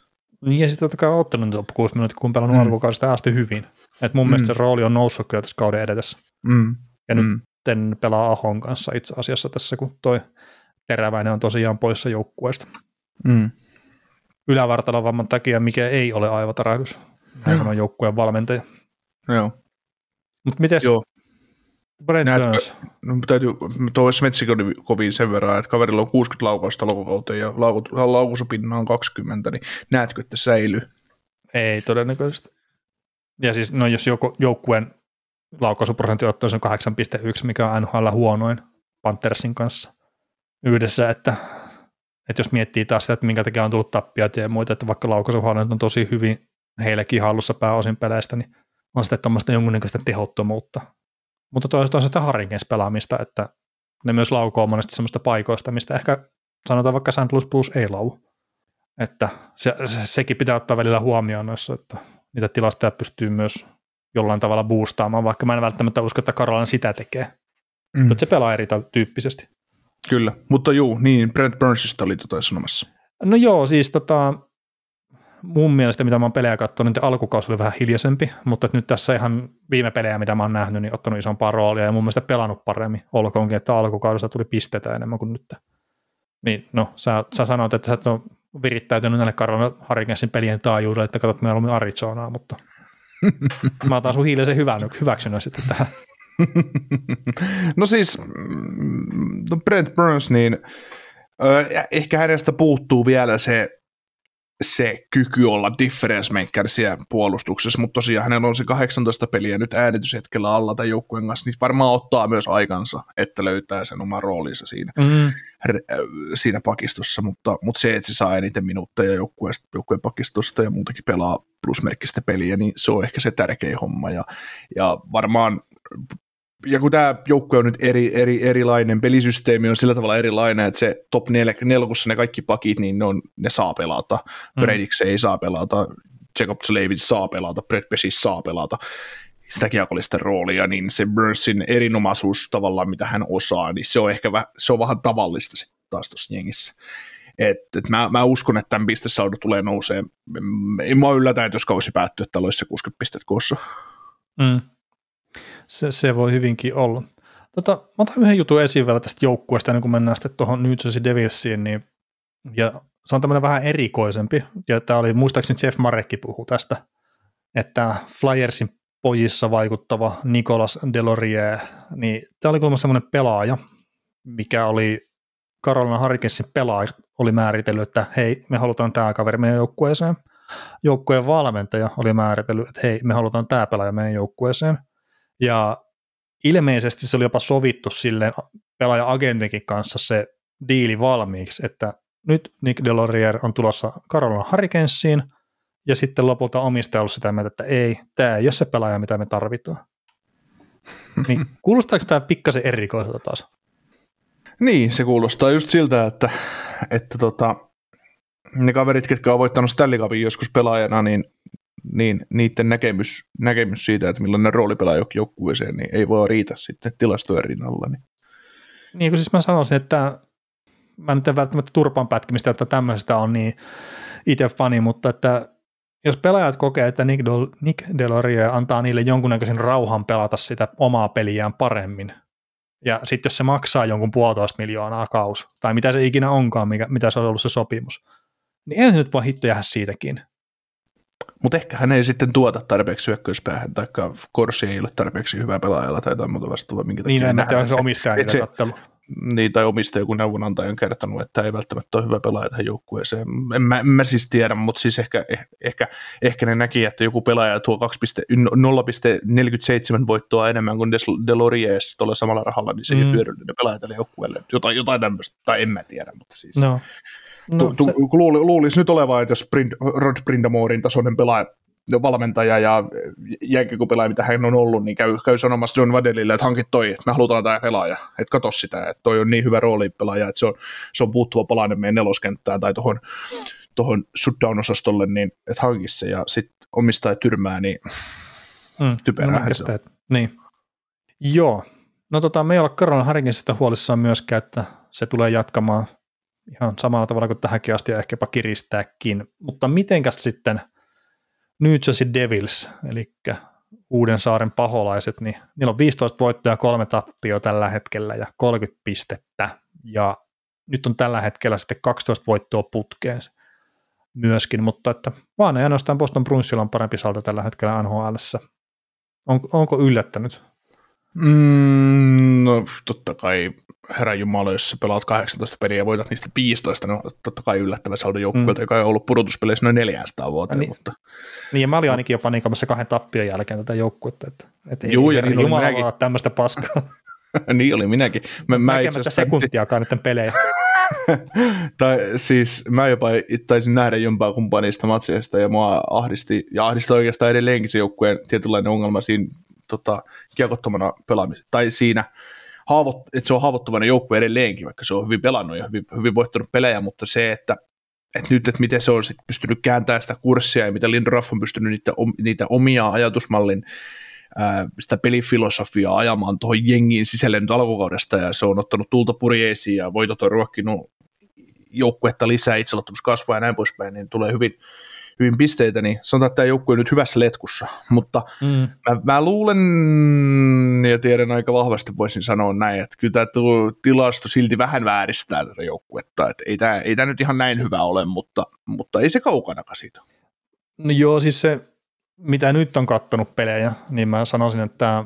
Niin ja sitten totta kai ottanut top 6 minuuttia, kun pelannut Mm. alkukaudesta asti hyvin. Et mun Mm. mielestä se rooli on noussut kyllä tässä kauden edetessä. Mm. Ja Mm. nyt pelaa Ahon kanssa itse asiassa tässä, kun toi Teräväinen on tosiaan poissa joukkueesta. Mm. Ylävartalovamman takia, mikä ei ole aivatarahdus. Näin sanoo joukkueen valmentaja. Joo. Mutta miten. Brent Näetkö- Burns? No, täytyy, tuo Smetsikov sen verran, että kaverilla on 60 laukausta loukauteen ja laukusupinna on 20, niin näetkö, että säilyy? Ei todennäköisesti. Ja siis, no jos joku, joukkueen laukaisuprosentti ottaa sen 8,1, mikä on NHL huonoin Panthersin kanssa yhdessä, että, että jos miettii taas sitä, että minkä takia on tullut tappiat ja muita, että vaikka laukaisuhuoneet on tosi hyvin heillekin hallussa pääosin peleistä, niin on sitten tuommoista jonkunnäköistä tehottomuutta. Mutta toisaalta on sitä Harinkens pelaamista, että ne myös laukoo monesti semmoista paikoista, mistä ehkä sanotaan vaikka St. Louis Blues ei lau. Että se, se, sekin pitää ottaa välillä huomioon noissa, että niitä tilastoja pystyy myös jollain tavalla boostaamaan, vaikka mä en välttämättä usko, että Karolina sitä tekee. Mm. Mutta se pelaa eri tyyppisesti. Kyllä, mutta juu, niin Brent Burnsista oli tota sanomassa. No joo, siis tota, mun mielestä, mitä mä oon pelejä katsonut, niin alkukausi oli vähän hiljaisempi, mutta nyt tässä ihan viime pelejä, mitä mä oon nähnyt, niin ottanut isompaa roolia ja mun mielestä pelannut paremmin, olkoonkin, että alkukaudessa tuli pisteitä enemmän kuin nyt. Niin, no, sä, sä sanoit, että sä et ole virittäytynyt näille Karolina Harikensin pelien taajuudelle, että katsot mieluummin Arizonaa, mutta mä otan sun hiilisen hyvän, hyväksynnän sitten tähän. no siis, mm, no Brent Burns, niin ehkä hänestä puuttuu vielä se, se kyky olla difference maker siellä puolustuksessa, mutta tosiaan hänellä on se 18 peliä nyt äänityshetkellä alla tai joukkueen kanssa, niin varmaan ottaa myös aikansa, että löytää sen oman roolinsa siinä, Mm, r- äh, siinä pakistossa, mutta, mutta se, että se saa eniten minuutteja joukkueen pakistosta ja muutenkin pelaa plusmerkkistä peliä, niin se on ehkä se tärkein homma. Ja, ja varmaan ja kun tämä joukkue on nyt eri, eri, erilainen, pelisysteemi on sillä tavalla erilainen, että se top nel, nelkussa ne kaikki pakit, niin ne, on, ne saa pelata. Mm. Predix ei saa pelata, Jacob Slavin saa pelata, Brett Pessis saa pelata sitä kiekollista roolia, niin se Bursin erinomaisuus tavallaan, mitä hän osaa, niin se on ehkä väh, se on vähän tavallista sitten taas tuossa jengissä. Et, et mä, mä, uskon, että tämän pistesaldo tulee nousee. Ei mua yllätä, että jos kausi päättyy, että olisi se 60 pistet koossa. Mm. Se, se, voi hyvinkin olla. Tota, mä otan yhden jutun esiin vielä tästä joukkueesta, ennen kuin mennään sitten tuohon New Jersey Devilsiin, niin, ja se on tämmöinen vähän erikoisempi, ja tämä oli, muistaakseni Jeff Marekki puhuu tästä, että Flyersin pojissa vaikuttava Nicolas Delorier, niin tämä oli kuulemma semmoinen pelaaja, mikä oli Carolina Hurricanesin pelaaja, oli määritellyt, että hei, me halutaan tämä kaveri meidän joukkueeseen. Joukkueen valmentaja oli määritellyt, että hei, me halutaan tämä pelaaja meidän joukkueeseen. Ja ilmeisesti se oli jopa sovittu silleen pelaaja-agentinkin kanssa se diili valmiiksi, että nyt Nick Delorier on tulossa Carolina Hurricanesiin, ja sitten lopulta omistaja ollut sitä mieltä, että ei, tämä ei ole se pelaaja, mitä me tarvitaan. Niin kuulostaako tämä pikkasen erikoiselta taas? Niin, se kuulostaa just siltä, että, että tota, ne kaverit, ketkä on voittanut Stanley Cupin joskus pelaajana, niin, niin niiden näkemys, näkemys siitä, että millainen rooli pelaa joukkueeseen, niin ei voi riitä sitten tilastojen rinnalla. Niin. niin kuin siis mä sanoisin, että mä nyt en välttämättä turpan pätkimistä, että tämmöisestä on niin itse fani, mutta että jos pelaajat kokee, että Nick, Del- Nick Delorier antaa niille jonkunnäköisen rauhan pelata sitä omaa peliään paremmin, ja sitten jos se maksaa jonkun puolitoista miljoonaa kaus, tai mitä se ikinä onkaan, mikä, mitä se on ollut se sopimus, niin se nyt voi hitto jäädä siitäkin. Mutta ehkä hän ei sitten tuota tarpeeksi hyökkäyspäähän, tai Korsi ei ole tarpeeksi hyvää pelaajalla tai jotain muuta vastaavaa. Minkä niin, en tiedä, se omistaja niitä se, niin, tai omistaja joku neuvonantaja on kertonut, että ei välttämättä ole hyvä pelaaja tähän joukkueeseen. En mä, en mä siis tiedä, mutta siis ehkä, eh, ehkä, ehkä ne näki, että joku pelaaja tuo 0,47 voittoa enemmän kuin Deloriers tuolla samalla rahalla, niin se mm. ei hyödyllinen pelaaja tälle joukkueelle. Jotain, jotain tämmöistä, tai en mä tiedä, mutta siis. No. No, tu, tu, se... luulisi nyt olevaa, että jos Brind, Rod Brindamorin tasoinen pelaaja valmentaja ja jääkikopelaaja, mitä hän on ollut, niin käy, käy sanomassa John Vadelille, että hankit toi, että me halutaan tämä pelaaja, että katso sitä, että toi on niin hyvä roolipelaaja, että se on, se on puuttuva palainen meidän neloskenttään tai tuohon tohon shutdown-osastolle, niin että hankisi se ja sitten omistaa tyrmää, niin mm, typerää no. Niin. Joo. No tota, me ei olla Harikin sitä huolissaan myöskään, että se tulee jatkamaan ihan samalla tavalla kuin tähänkin asti ja ehkäpä kiristääkin. Mutta mitenkäs sitten – New Jersey Devils, eli Uuden saaren paholaiset, niin niillä on 15 voittoa ja kolme tappioa tällä hetkellä ja 30 pistettä. Ja nyt on tällä hetkellä sitten 12 voittoa putkeen myöskin, mutta että vaan ei ainoastaan Boston Bruinsilla on parempi saldo tällä hetkellä NHL. On, onko yllättänyt? Mm, no totta kai herra Jumala, jos sä pelaat 18 peliä ja voitat niistä 15, no totta kai yllättävä saldo joukkueelta, mm. joka on ollut pudotuspeleissä noin 400 vuotta. Niin, mutta... niin ja mä olin ainakin jopa niikamassa kahden tappion jälkeen tätä joukkuetta, että, että Juu, ei ja niin Jumala minäkin. tämmöistä paskaa. niin oli minäkin. Mä, mä Näkemättä sekuntiakaan niiden pelejä. tai siis mä jopa taisin nähdä jompaa kumpaa niistä matseista ja mua ahdisti, ja ahdisti oikeastaan edelleenkin se joukkueen tietynlainen ongelma siinä tota, kiekottomana pelaamisessa, tai siinä, haavoit, että se on haavoittuvainen joukkue edelleenkin, vaikka se on hyvin pelannut ja hyvin, hyvin voittanut pelejä, mutta se, että, että nyt, että miten se on sit pystynyt kääntämään sitä kurssia ja mitä Lindroff on pystynyt niitä, niitä omia ajatusmallin sitä pelifilosofiaa ajamaan tuohon jengiin sisälle nyt alkukaudesta ja se on ottanut tulta purjeisiin ja voitot on ruokkinut joukkuetta lisää, itseluottamus kasvaa ja näin poispäin, niin tulee hyvin, hyvin pisteitä, niin sanotaan, että tämä joukkue on nyt hyvässä letkussa. Mutta mm. mä, mä, luulen ja tiedän aika vahvasti voisin sanoa näin, että kyllä tämä tilasto silti vähän vääristää tätä joukkuetta. Että ei tämä, ei tämä nyt ihan näin hyvä ole, mutta, mutta ei se kaukanakaan siitä. No joo, siis se, mitä nyt on kattonut pelejä, niin mä sanoisin, että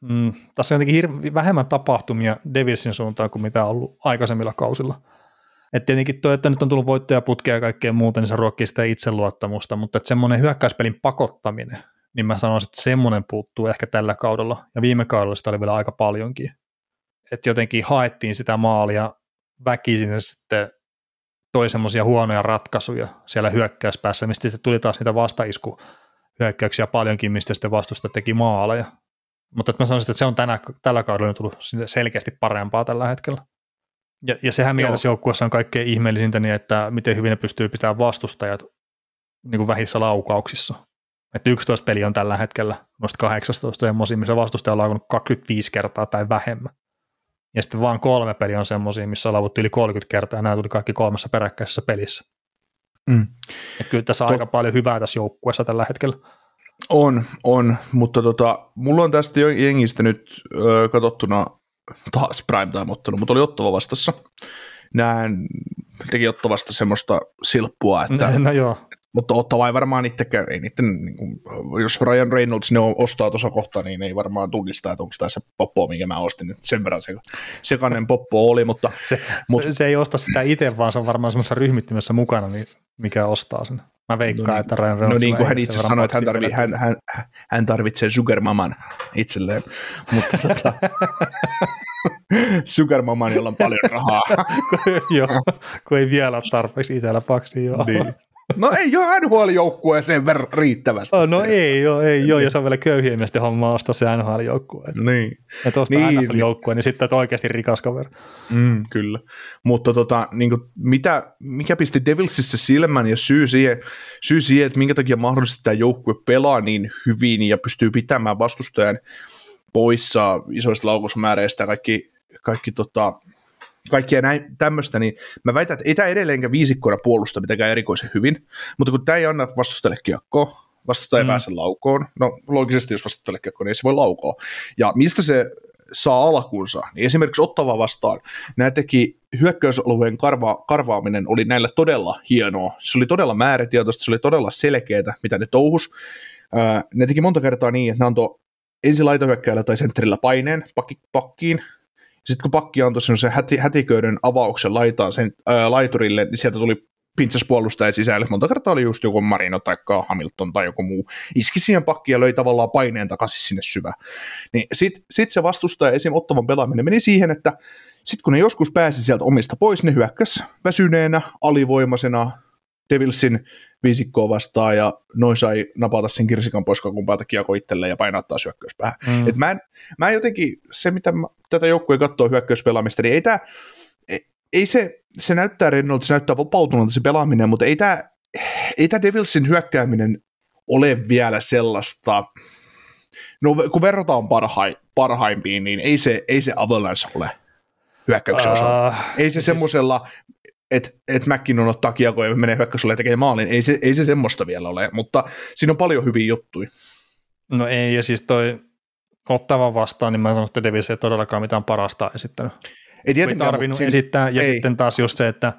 mm, tässä on jotenkin hir- vähemmän tapahtumia Devilsin suuntaan kuin mitä on ollut aikaisemmilla kausilla – että tietenkin tuo, että nyt on tullut voittajaputkea ja kaikkea muuta, niin se ruokkii sitä itseluottamusta, mutta että semmoinen hyökkäyspelin pakottaminen, niin mä sanoisin, että semmoinen puuttuu ehkä tällä kaudella, ja viime kaudella sitä oli vielä aika paljonkin. Että jotenkin haettiin sitä maalia väkisin ja sitten toi semmoisia huonoja ratkaisuja siellä hyökkäyspäässä, mistä sitten tuli taas niitä vastaisku hyökkäyksiä paljonkin, mistä sitten vastusta teki maaleja. Mutta että mä sanoisin, että se on tänä, tällä kaudella tullut selkeästi parempaa tällä hetkellä. Ja, ja sehän mikä tässä joukkueessa on kaikkein ihmeellisintä, niin että miten hyvin ne pystyy pitämään vastustajat niin kuin vähissä laukauksissa. Että 11 peli on tällä hetkellä noista 18 semmoisia, missä vastustaja on laukunut 25 kertaa tai vähemmän. Ja sitten vaan kolme peliä on semmoisia, missä on yli 30 kertaa, ja nämä tuli kaikki kolmessa peräkkäisessä pelissä. Mm. Että kyllä tässä on To- aika paljon hyvää tässä joukkueessa tällä hetkellä. On, on, mutta tota, mulla on tästä jo- jengistä nyt ö, katsottuna taas primetime-ottelu, mutta oli Ottava vastassa. Näen, teki Ottavasta semmoista silppua, että, No joo, mutta Ottava varmaan itsekään, ei niitten, niin kuin, jos Ryan Reynolds ne ostaa tuossa kohtaa, niin ei varmaan tunnista, että onko tämä se poppo, minkä mä ostin, että sen verran seka, sekainen poppo oli, mutta se, Mut- se, se, ei osta sitä itse, vaan se on varmaan semmoisessa ryhmittimessä mukana, niin mikä ostaa sen. Mä veikkaan, No niin. että Ryan No Reynoldsilla niin kuin hän itse sanoi, että hän, tarvii, hän, hän, hän tarvitsee sugar maman itselleen, mutta tota, sugar maman, jolla on paljon rahaa. joo, kun ei vielä ole tarpeeksi itsellä paksia, joo. niin. No ei ole NHL-joukkueeseen ver- riittävästi. Oh, no ei joo, ei joo, ja se on vielä köyhien miesten homma ostaa se NHL-joukkue. Niin, Että ostaa Niin. niin. NFL-joukkue, niin sitten olet oikeasti rikas kaveri. mm, kyllä. Mutta tota, niin kuin, mitä, mikä pisti Devilsissä silmän ja syy siihen, syy siihen, että minkä takia mahdollisesti tämä joukkue pelaa niin hyvin ja pystyy pitämään vastustajan poissa isoista laukausmääreistä kaikki, kaikki tota, kaikkia näin tämmöistä, niin mä väitän, että ei tämä edelleenkään viisikkona puolusta mitenkään erikoisen hyvin, mutta kun tämä ei anna vastustajalle kiekkoa, vastustaja ei Mm. pääse laukoon, no loogisesti jos vastustajalle kiekkoa, niin ei se voi laukoa. Ja mistä se saa alkunsa, niin esimerkiksi Ottava vastaan, nämä teki hyökkäysalueen karva, karvaaminen oli näillä todella hienoa. Se oli todella määrätietoista, se oli todella selkeää, mitä ne touhus. Ää, ne teki monta kertaa niin, että ne antoi ensin laitohyökkäjällä tai sentterillä paineen pakki, pakkiin, sitten kun pakki antoi sen häti, hätiköiden avauksen laitaan sen ää, laiturille, niin sieltä tuli pintsas puolustaja sisälle. Monta kertaa oli just joku Marino tai Hamilton tai joku muu. Iski siihen pakkiin ja löi tavallaan paineen takaisin sinne syvään. Niin sitten sit se vastustaja esim. ottavan pelaaminen meni siihen, että sitten kun ne joskus pääsi sieltä omista pois, ne hyökkäs väsyneenä, alivoimaisena Devilsin viisikkoa vastaan ja noin sai napata sen kirsikan pois kumpaalta kiekko itselleen ja painaa taas hyökkäyspäähän. Mm. Et mä, en, mä en jotenkin, se mitä mä, tätä joukkueen katsoo hyökkäyspelaamista, niin ei tää, ei, se, se näyttää rennolta, se näyttää vapautunut se pelaaminen, mutta ei tämä ei tää Devilsin hyökkääminen ole vielä sellaista, no kun verrataan parhai, parhaimpiin, niin ei se, ei se Avalanche ole hyökkäyksen osalta. Ah, Ei se siis- semmoisella, että et McKinnon ottaa kiekoja ja menee hyökkäykselle ja tekee maalin, ei se, ei se semmoista vielä ole, mutta siinä on paljon hyviä juttuja. No ei, ja siis toi ottava vastaan, niin mä sanon, että Davis ei todellakaan mitään parasta esittänyt. Ei Ei tietenkään, tarvinnut mutta esittää, ja ei. sitten taas just se, että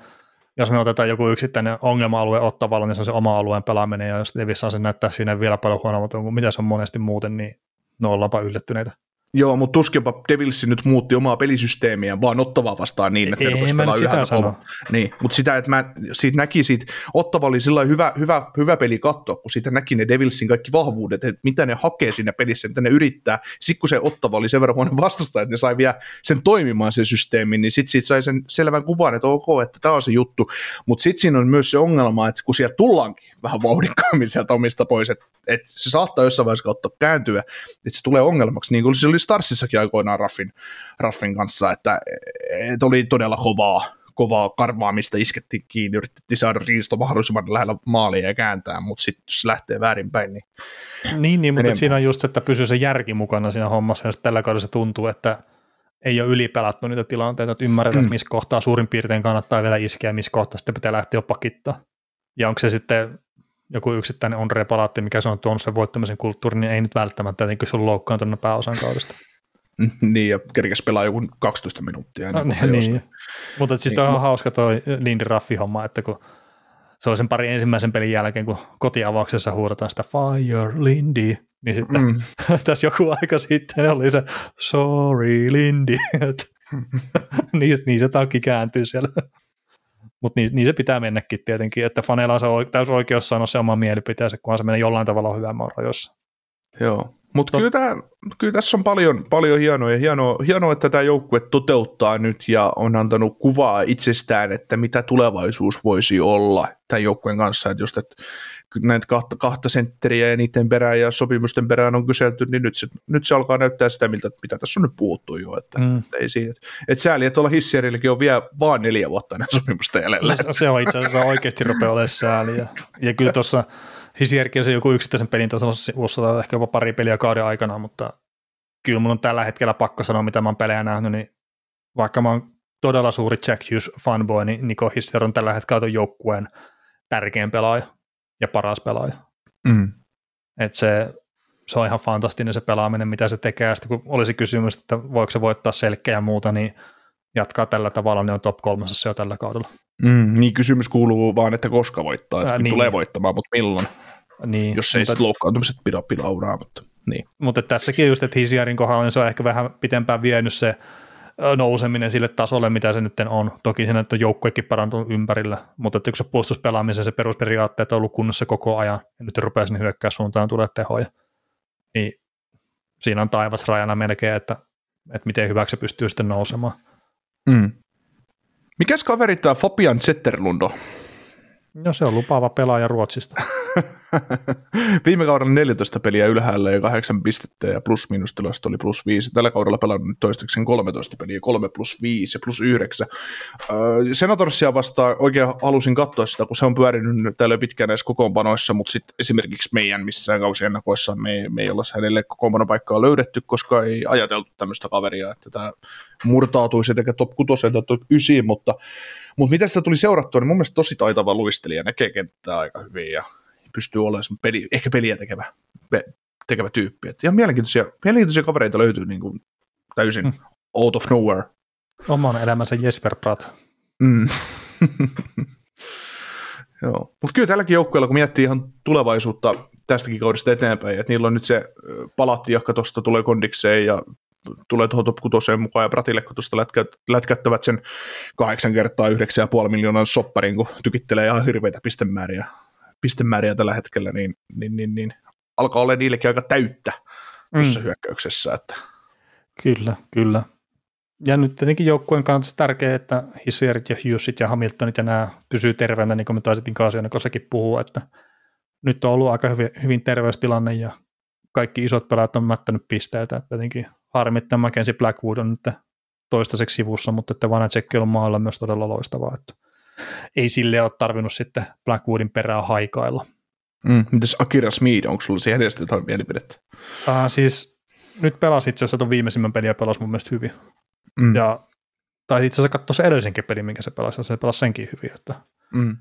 jos me otetaan joku yksittäinen ongelma-alue ottavalla, niin se on se oma alueen pelaaminen, ja jos Davis saa sen näyttää siinä vielä paljon huonommalta kuin mitä se on monesti muuten, niin no ollaanpa yllättyneitä. Joo, mutta tuskinpa Devilsi nyt muutti omaa pelisysteemiä vaan ottavaa vastaan niin, että ne Ei rupesi mä pelaa nyt sitä ylhäältä sano. kovaa. Niin, mutta sitä, että mä siitä näki siitä, Ottava oli sillä hyvä, hyvä, hyvä peli katsoa, kun siitä näki ne Devilsin kaikki vahvuudet, että mitä ne hakee siinä pelissä, mitä ne yrittää. Sitten kun se Ottava oli sen verran huono vastustaja, että ne sai vielä sen toimimaan sen systeemin, niin sitten siitä sai sen selvän kuvan, että ok, että tämä on se juttu. Mutta sitten siinä on myös se ongelma, että kun sieltä tullaankin vähän vauhdikkaammin sieltä omista pois, että että se saattaa jossain vaiheessa kautta kääntyä, että se tulee ongelmaksi, niin kuin se oli Starsissakin aikoinaan Raffin, Raffin kanssa, että, että oli todella kovaa, kovaa karvaamista, iskettiin kiinni, yritettiin saada riisto mahdollisimman lähellä maalia ja kääntää, mutta sitten jos se lähtee väärinpäin, niin Niin, niin mutta siinä on just se, että pysyy se järki mukana siinä hommassa, jos tällä kaudella se tuntuu, että ei ole ylipelattu niitä tilanteita, että ymmärretään, Mm. että missä kohtaa suurin piirtein kannattaa vielä iskeä, missä kohtaa sitten pitää lähteä jo pakittaa. Ja onko se sitten joku yksittäinen Andre Palatti, mikä se on tuonut sen voittamisen kulttuuri, niin ei nyt välttämättä, se on loukkaantunut pääosan kaudesta. niin, ja kerkes pelaa joku 12 minuuttia. No, ennen kuin niin, niin. Mutta siis Niin, toi on mu- hauska toi Lindy Raffi-homma, että kun se oli sen pari ensimmäisen pelin jälkeen, kun kotiavauksessa huudataan sitä Fire Lindy, niin sitten Mm. tässä joku aika sitten oli se sorry Lindy, niin, niin se takki kääntyy siellä. Mutta niin, niin, se pitää mennäkin tietenkin, että faneilla on se täys oikeus sanoa se oma mielipiteensä, kunhan se menee jollain tavalla hyvän maan rajoissa. Joo, mutta Tot- kyllä, tää, kyllä tässä on paljon, paljon hienoa ja hienoa, hienoa, että tämä joukkue toteuttaa nyt ja on antanut kuvaa itsestään, että mitä tulevaisuus voisi olla tämän joukkueen kanssa. Että just, että näitä kahta, kahta sentteriä ja niiden perään ja sopimusten perään on kyselty, niin nyt se, nyt se alkaa näyttää sitä, miltä, mitä tässä on nyt puhuttu jo. Että, mm. että ei siinä, että sääli, että tuolla hissierilläkin on vielä vaan neljä vuotta ennen sopimusta jäljellä. No, se on itse asiassa oikeasti rupeaa olemaan sääli. Ja, ja kyllä tuossa Hissierkin on se joku yksittäisen pelin tuossa vuossa ehkä jopa pari peliä kauden aikana, mutta kyllä mun on tällä hetkellä pakko sanoa, mitä mä oon pelejä nähnyt, niin vaikka mä oon todella suuri Jack Hughes fanboy, niin Niko Hissier on tällä hetkellä joukkueen tärkein pelaaja ja paras pelaaja. Mm. Et se, se on ihan fantastinen se pelaaminen, mitä se tekee. Ja sitten kun olisi kysymys, että voiko se voittaa selkeä ja muuta, niin jatkaa tällä tavalla, niin on top kolmasessa jo tällä kaudella. Mm, niin kysymys kuuluu vaan, että koska voittaa, että Ää, niin. tulee voittamaan, mutta milloin. Niin, jos ei sitten loukkaantumiset pidä pilauraa. Mutta, niin. mutta tässäkin just, että Hisiarin kohdalla niin se on ehkä vähän pitempään vienyt se nouseminen sille tasolle, mitä se nyt on. Toki siinä on joukkuekin parantunut ympärillä, mutta että se puolustuspelaamisen se perusperiaatteet on ollut kunnossa koko ajan, ja nyt rupeaa sinne hyökkää suuntaan tulee tehoja, niin siinä on taivas rajana melkein, että, että miten hyväksi se pystyy sitten nousemaan. Mm. Mikäs kaveri tämä Fabian Zetterlundo? No se on lupaava pelaaja Ruotsista. Viime kaudella 14 peliä ylhäällä ja 8 pistettä ja plus miinus tilasto oli plus 5. Tällä kaudella pelannut toistaiseksi 13 peliä, 3 plus 5 ja plus 9. Öö, Senatorsia vastaan oikein halusin katsoa sitä, kun se on pyörinyt täällä pitkään näissä kokoonpanoissa, mutta sitten esimerkiksi meidän missään kausiennakoissa me, me ei olla hänelle kokoonpanopaikkaa löydetty, koska ei ajateltu tämmöistä kaveria, että tämä murtautuisi sekä top 6 tai top 9, mutta mutta mitä sitä tuli seurattua, niin mun mielestä tosi taitava luistelija, näkee kenttää aika hyvin ja pystyy olemaan peli, ehkä peliä tekevä, tekevä tyyppi. Et ihan mielenkiintoisia, mielenkiintoisia kavereita löytyy niin kuin täysin mm. out of nowhere. Oman elämänsä Jesper Pratt. Mm. Joo. Mutta kyllä tälläkin joukkueella, kun miettii ihan tulevaisuutta tästäkin kaudesta eteenpäin, että niillä on nyt se palatti, joka tuosta tulee kondikseen ja tulee tuohon top 6 mukaan ja Pratille, kun tuosta lätkät, lätkättävät sen kahdeksan kertaa 9,5 miljoonan sopparin, kun tykittelee ihan hirveitä pistemääriä, pistemääriä tällä hetkellä, niin, niin, niin, niin alkaa olla niillekin aika täyttä tuossa mm. hyökkäyksessä. Että. Kyllä, kyllä. Ja nyt tietenkin joukkueen kanssa tärkeää, että Hissierit ja Hughesit ja Hamiltonit ja nämä pysyy terveenä, niin kuin me taisettiin Kaasionekossakin puhua, että nyt on ollut aika hyvin, hyvin terveystilanne ja kaikki isot pelaajat on mättänyt pisteitä, että tietenkin harmi, että Mackenzie Blackwood on nyt toistaiseksi sivussa, mutta että Vanacek on maalla myös todella loistavaa, että ei sille ole tarvinnut sitten Blackwoodin perää haikailla. Mm, mitäs Akira Smeed, onko sulla siihen edes jotain mielipidettä? Uh, siis nyt pelasi itse asiassa tuon viimeisimmän peliä pelasi mun mielestä hyvin. Mm. Ja, tai itse asiassa katsoi se edellisenkin pelin, minkä se pelasi, ja se pelasi senkin hyvin. Että, mm.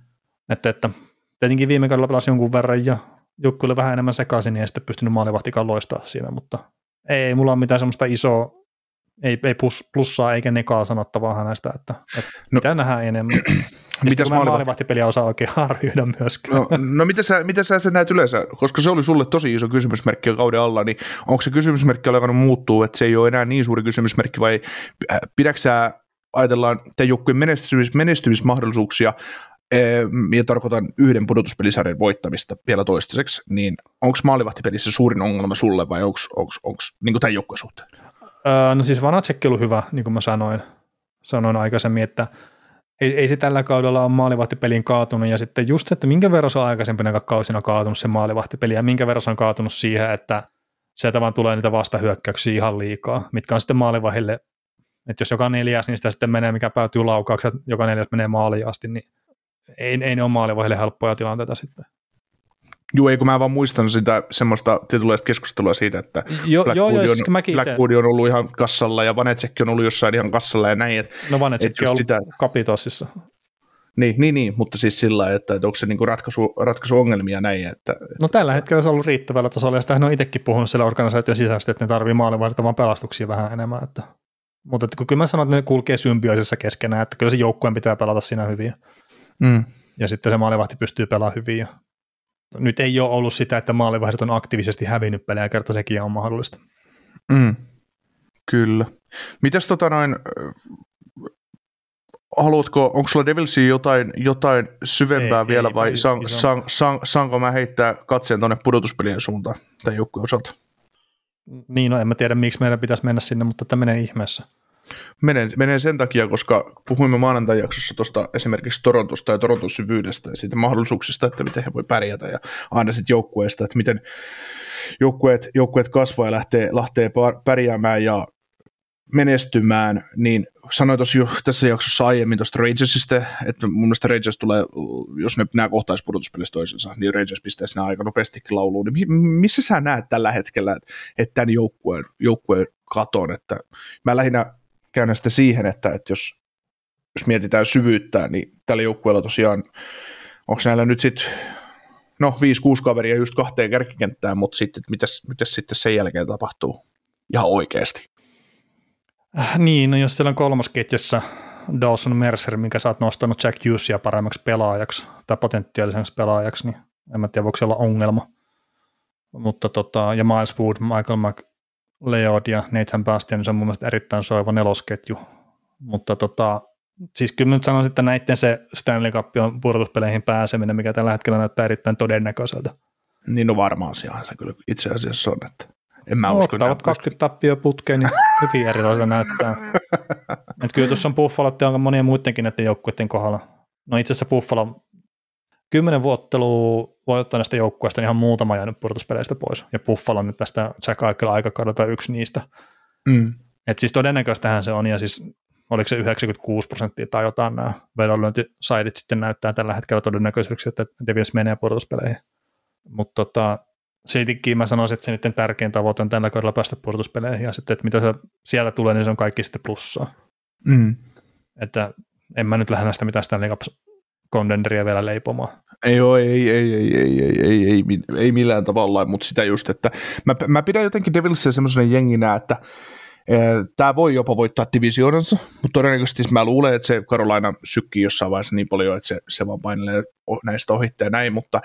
että, että tietenkin viime kaudella pelasi jonkun verran, ja Jukku oli vähän enemmän sekaisin, niin ei sitten pystynyt maalivahtikaan loistaa siinä, mutta ei mulla ole mitään semmoista isoa, ei, ei plus, plussaa eikä nekaa sanottavaa hänestä, että, että no, mitä nähdään enemmän. Mitäs mä maalivahtipeliä osaa oikein arvioida myöskään. No, no mitä, sä, mitä sä sen näet yleensä, koska se oli sulle tosi iso kysymysmerkki jo kauden alla, niin onko se kysymysmerkki alkanut muuttua, että se ei ole enää niin suuri kysymysmerkki, vai äh, pidätkö sä, ajatellaan tämän joukkueen menestymis, menestymismahdollisuuksia, ja tarkoitan yhden pudotuspelisarjan voittamista vielä toistaiseksi, niin onko maalivahtipelissä suurin ongelma sulle vai onko niin tämän joukkueen suhteen? Öö, no siis Vanacek on hyvä, niin kuin mä sanoin, sanoin aikaisemmin, että ei, ei se tällä kaudella ole maalivahtipeliin kaatunut, ja sitten just se, että minkä verran se on aikaisempina kausina kaatunut se maalivahtipeli, ja minkä verran se on kaatunut siihen, että sieltä vaan tulee niitä vastahyökkäyksiä ihan liikaa, mitkä on sitten maalivahille, että jos joka neljäs, niin sitä sitten menee, mikä päätyy laukauksi, joka neljäs menee maaliin asti, niin ei, ei ne ole maalivahille helppoja tilanteita sitten. Joo, ei kun mä vaan muistan sitä semmoista tietynlaista keskustelua siitä, että jo, Blackwood, jo, jo, siis on, Blackwood on ollut ihan kassalla ja Vanetsekki on ollut jossain ihan kassalla ja näin. Et, no Vanetsekki on ollut sitä... kapitossissa. Niin, niin, niin, mutta siis sillä että, että onko se niinku ratkaisu, ratkaisu ongelmia näin. Että, että... No tällä hetkellä se on ollut riittävällä tasolla ja sitä on itsekin puhunut siellä organisaation sisäisesti, että ne tarvii maalivahdetta pelastuksia vähän enemmän. Että, mutta että, kyllä mä sanon, että ne kulkee symbioisissa keskenään, että kyllä se joukkueen pitää pelata siinä hyvin. Mm. Ja sitten se maalivahti pystyy pelaamaan hyvin. Ja nyt ei ole ollut sitä, että maalivahdit on aktiivisesti hävinnyt pelejä, kerta sekin on mahdollista. Mm. Kyllä. Mitäs tota noin, haluatko, onko sulla Devilsiin jotain, jotain syvempää ei, vielä ei, vai ei, san, san, san, saanko mä heittää katseen tuonne pudotuspelien suuntaan tämän joukkueen osalta? Niin, no en mä tiedä miksi meidän pitäisi mennä sinne, mutta tämä menee ihmeessä. Menee, menee sen takia, koska puhuimme maanantai jaksossa tuosta esimerkiksi Torontosta ja Toronton syvyydestä ja siitä mahdollisuuksista, että miten he voi pärjätä ja aina sitten joukkueesta, että miten joukkueet, joukkueet kasvaa ja lähtee, lähtee pärjäämään ja menestymään, niin sanoin tuossa jo tässä jaksossa aiemmin tuosta Rangersista, että mun mielestä Rangers tulee, jos ne nämä pudotuspelissä toisensa, niin Rangers pistää sinä aika nopeastikin lauluun. Niin missä sä näet tällä hetkellä, että, että tämän joukkueen, joukkueen katon, että mä lähinnä käännän sitten siihen, että, että jos, jos mietitään syvyyttä, niin tällä joukkueella tosiaan, onko näillä nyt sitten no 5-6 kaveria just kahteen kärkikenttään, mutta sitten mitäs, mitäs sitten sen jälkeen tapahtuu ihan oikeasti? Äh, niin, no jos siellä on kolmosketjassa Dawson Mercer, mikä sä oot nostanut Jack Hughesia paremmaksi pelaajaksi tai potentiaaliseksi pelaajaksi, niin en mä tiedä, voiko se olla ongelma. Mutta tota, ja Miles Wood, Michael McLeod ja Nathan Bastian, se on mun mielestä erittäin soiva nelosketju. Mutta tota, siis kyllä nyt sanoisin, että näiden se Stanley Cup on pudotuspeleihin pääseminen, mikä tällä hetkellä näyttää erittäin todennäköiseltä. Niin no varmaan asiahan se kyllä itse asiassa on, että en mä no, usko. Ottavat 20 tappia putkeen, niin hyvin erilaiselta näyttää. Et kyllä tuossa on Buffalo ja monia muidenkin näiden joukkueiden kohdalla. No itse asiassa Buffalo kymmenen vuottelua näistä joukkueista niin ihan muutama jäänyt pudotuspeleistä pois. Ja Buffalo nyt tästä Jack Eichel aikakaudelta yksi niistä. Mm. Et siis todennäköistähän se on, ja siis oliko se 96 prosenttia tai jotain nämä vedonlyöntisaitit sitten näyttää tällä hetkellä todennäköisyyksiä, että Devils menee pudotuspeleihin. Mutta tota, siltikin mä sanoisin, että se nyt tärkein tavoite on tällä kaudella päästä pudotuspeleihin, ja sitten, että mitä se siellä tulee, niin se on kaikki sitten plussaa. Mm. Että en mä nyt lähde näistä mitään Stanley Cup kondenderia vielä leipomaan. Ei ole, ei, ei, ei, ei, ei, ei, ei, ei millään tavalla, mutta sitä just, että mä, mä pidän jotenkin Devilsia semmoisena jenginä, että Tämä voi jopa voittaa divisioonansa, mutta todennäköisesti mä luulen, että se Carolina sykkii jossain vaiheessa niin paljon, että se, se vaan painelee näistä ohitteja näin, mutta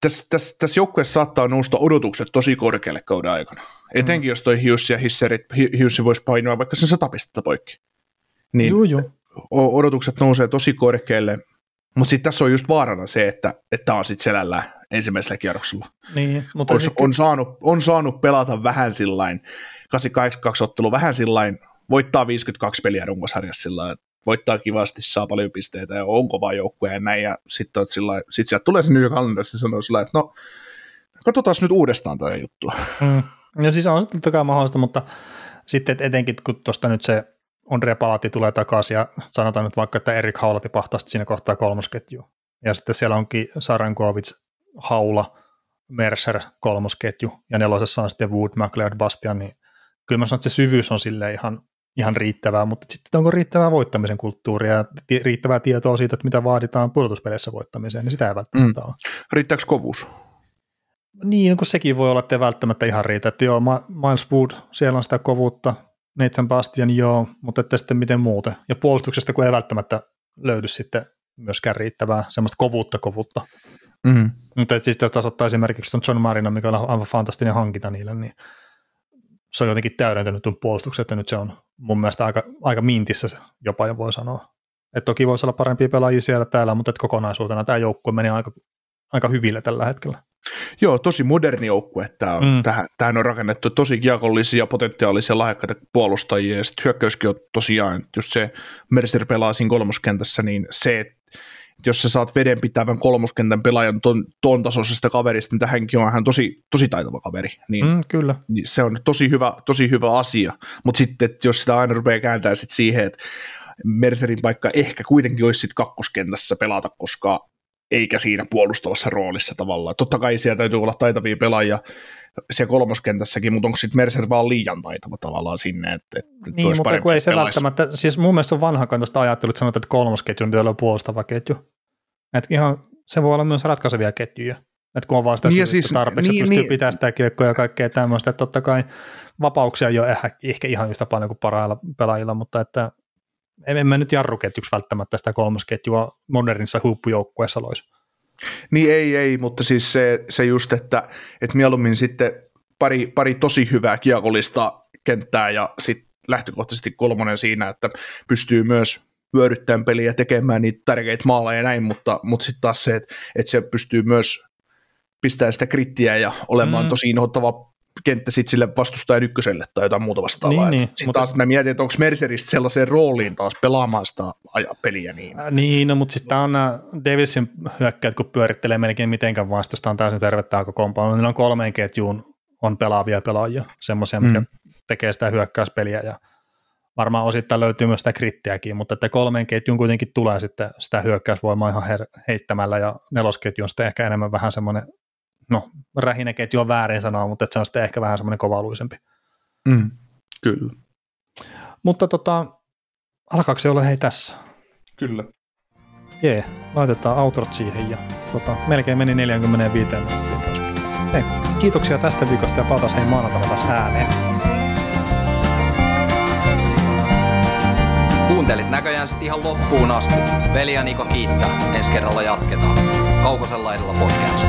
tässä, tässä, tässä joukkueessa saattaa nousta odotukset tosi korkealle kauden aikana. Etenkin mm. jos toi Hughes ja Hisserit, Hughes voisi painoa vaikka sen sata pistettä poikki. Niin joo, joo. Odotukset nousee tosi korkealle, mutta sitten tässä on just vaarana se, että tämä on sitten selällä ensimmäisellä kierroksella. Niin, mutta on, sitten... on, saanut, on saanut pelata vähän sillain, 88 ottelu vähän sillain, voittaa 52 peliä runkosarjassa sillä voittaa kivasti, saa paljon pisteitä ja on kova joukkue ja näin, ja sitten sit sieltä tulee se New York Islanders ja sanoo sillä, että no, katsotaan nyt uudestaan tämä juttu. Mm. No siis on se totta kai mahdollista, mutta sitten etenkin kun tuosta nyt se Andrea Palati tulee takaisin ja sanotaan nyt vaikka, että Erik Haula tipahtaa siinä kohtaa kolmosketju. Ja sitten siellä onkin Sarankovic, Haula, Mercer kolmosketju ja nelosessa on sitten Wood, McLeod, Bastian, niin kyllä mä sanon, että se syvyys on sille ihan ihan riittävää, mutta sitten onko riittävää voittamisen kulttuuria ja riittävää tietoa siitä, että mitä vaaditaan pudotuspeleissä voittamiseen, niin sitä ei välttämättä mm. ole. Riittääkö kovuus? Niin, no kun sekin voi olla, että ei välttämättä ihan riitä. Että joo, Miles Wood, siellä on sitä kovuutta, Nathan Bastian joo, mutta että sitten miten muuten. Ja puolustuksesta kun ei välttämättä löydy sitten myöskään riittävää semmoista kovuutta kovuutta. Mm. Mutta siis jos taas ottaa esimerkiksi tuon John Marina, mikä on aivan fantastinen hankinta niille, niin se on jotenkin täydentänyt tuon puolustuksen, että nyt se on mun mielestä aika, aika mintissä se jopa jo voi sanoa. Et toki voisi olla parempia pelaajia siellä täällä, mutta et kokonaisuutena tämä joukkue meni aika, aika hyville tällä hetkellä. Joo, tosi moderni joukkue. Tämä on, mm. tähän, tähän on rakennettu tosi kiekollisia, potentiaalisia lahjakkaita puolustajia, ja sitten hyökkäyskin on tosiaan, just se Mercer pelaa siinä kolmoskentässä, niin se, että jos sä saat vedenpitävän kolmoskentän pelaajan ton, ton tasoisesta kaverista, niin tähänkin on hän tosi, tosi taitava kaveri. Niin, mm, kyllä. Niin se on tosi hyvä, tosi hyvä asia. Mutta sitten, että jos sitä aina rupeaa kääntää sit siihen, että Mercerin paikka ehkä kuitenkin olisi sitten kakkoskentässä pelata, koska eikä siinä puolustavassa roolissa tavallaan. Totta kai siellä täytyy olla taitavia pelaajia siellä kolmoskentässäkin, mutta onko sitten Mercer vaan liian taitava tavallaan sinne? Että, että niin, mutta kun ei se pelaisi. välttämättä, siis mun mielestä on vanhakantaista ajattelua, että sanotaan, että kolmosketju pitää olla puolustava ketju. Että ihan, se voi olla myös ratkaisevia ketjuja. Että kun on vaan sitä niin siis, tarpeeksi, niin, pystyy niin, pitämään sitä kiekkoa ja kaikkea tämmöistä, että totta kai vapauksia ei ole ehkä, ehkä ihan yhtä paljon kuin parhailla pelaajilla, mutta että en mä nyt jarruketjuksi välttämättä sitä kolmosketjua modernissa huippujoukkueessa loisi. Niin ei, ei, mutta siis se, se just, että, että mieluummin sitten pari, pari tosi hyvää kiekollista kenttää ja sitten lähtökohtaisesti kolmonen siinä, että pystyy myös vyöryttämään peliä, tekemään niitä tärkeitä maaleja ja näin, mutta, mutta sitten taas se, että, että se pystyy myös pistämään sitä krittiä ja olemaan mm. tosi inhottava kenttä sitten sille vastustajan ykköselle tai jotain muuta vastaavaa. Niin, niin, sitten mutta- taas mä mietin, että onko Merceristä sellaiseen rooliin taas pelaamaan sitä peliä niin. Äh, Niin, no, mutta siis tämä on nämä Davisin hyökkäät, kun pyörittelee melkein mitenkään vastusta, on täysin tervettä kokoonpano. Niillä on kolmeen ketjuun on pelaavia pelaajia, semmoisia, mitkä Mm. tekee sitä hyökkäyspeliä ja varmaan osittain löytyy myös sitä krittiäkin, mutta että kolmeen ketjuun kuitenkin tulee sitten sitä hyökkäysvoimaa ihan her- heittämällä ja nelosketju on sitten ehkä enemmän vähän semmoinen, no rähinäketju on väärin sanoa, mutta että se on sitten ehkä vähän semmoinen kovaluisempi. Mm. Kyllä. Mutta tota, alkaako se olla hei tässä? Kyllä. Jee, laitetaan outrot siihen ja tota, melkein meni 45 minuuttia taas. Hei, kiitoksia tästä viikosta ja palataan hei maanantaina taas ääneen. Kuuntelit näköjään sitten ihan loppuun asti. Veli ja Niko kiittää. Ensi kerralla jatketaan. Kaukosella laidalla podcast.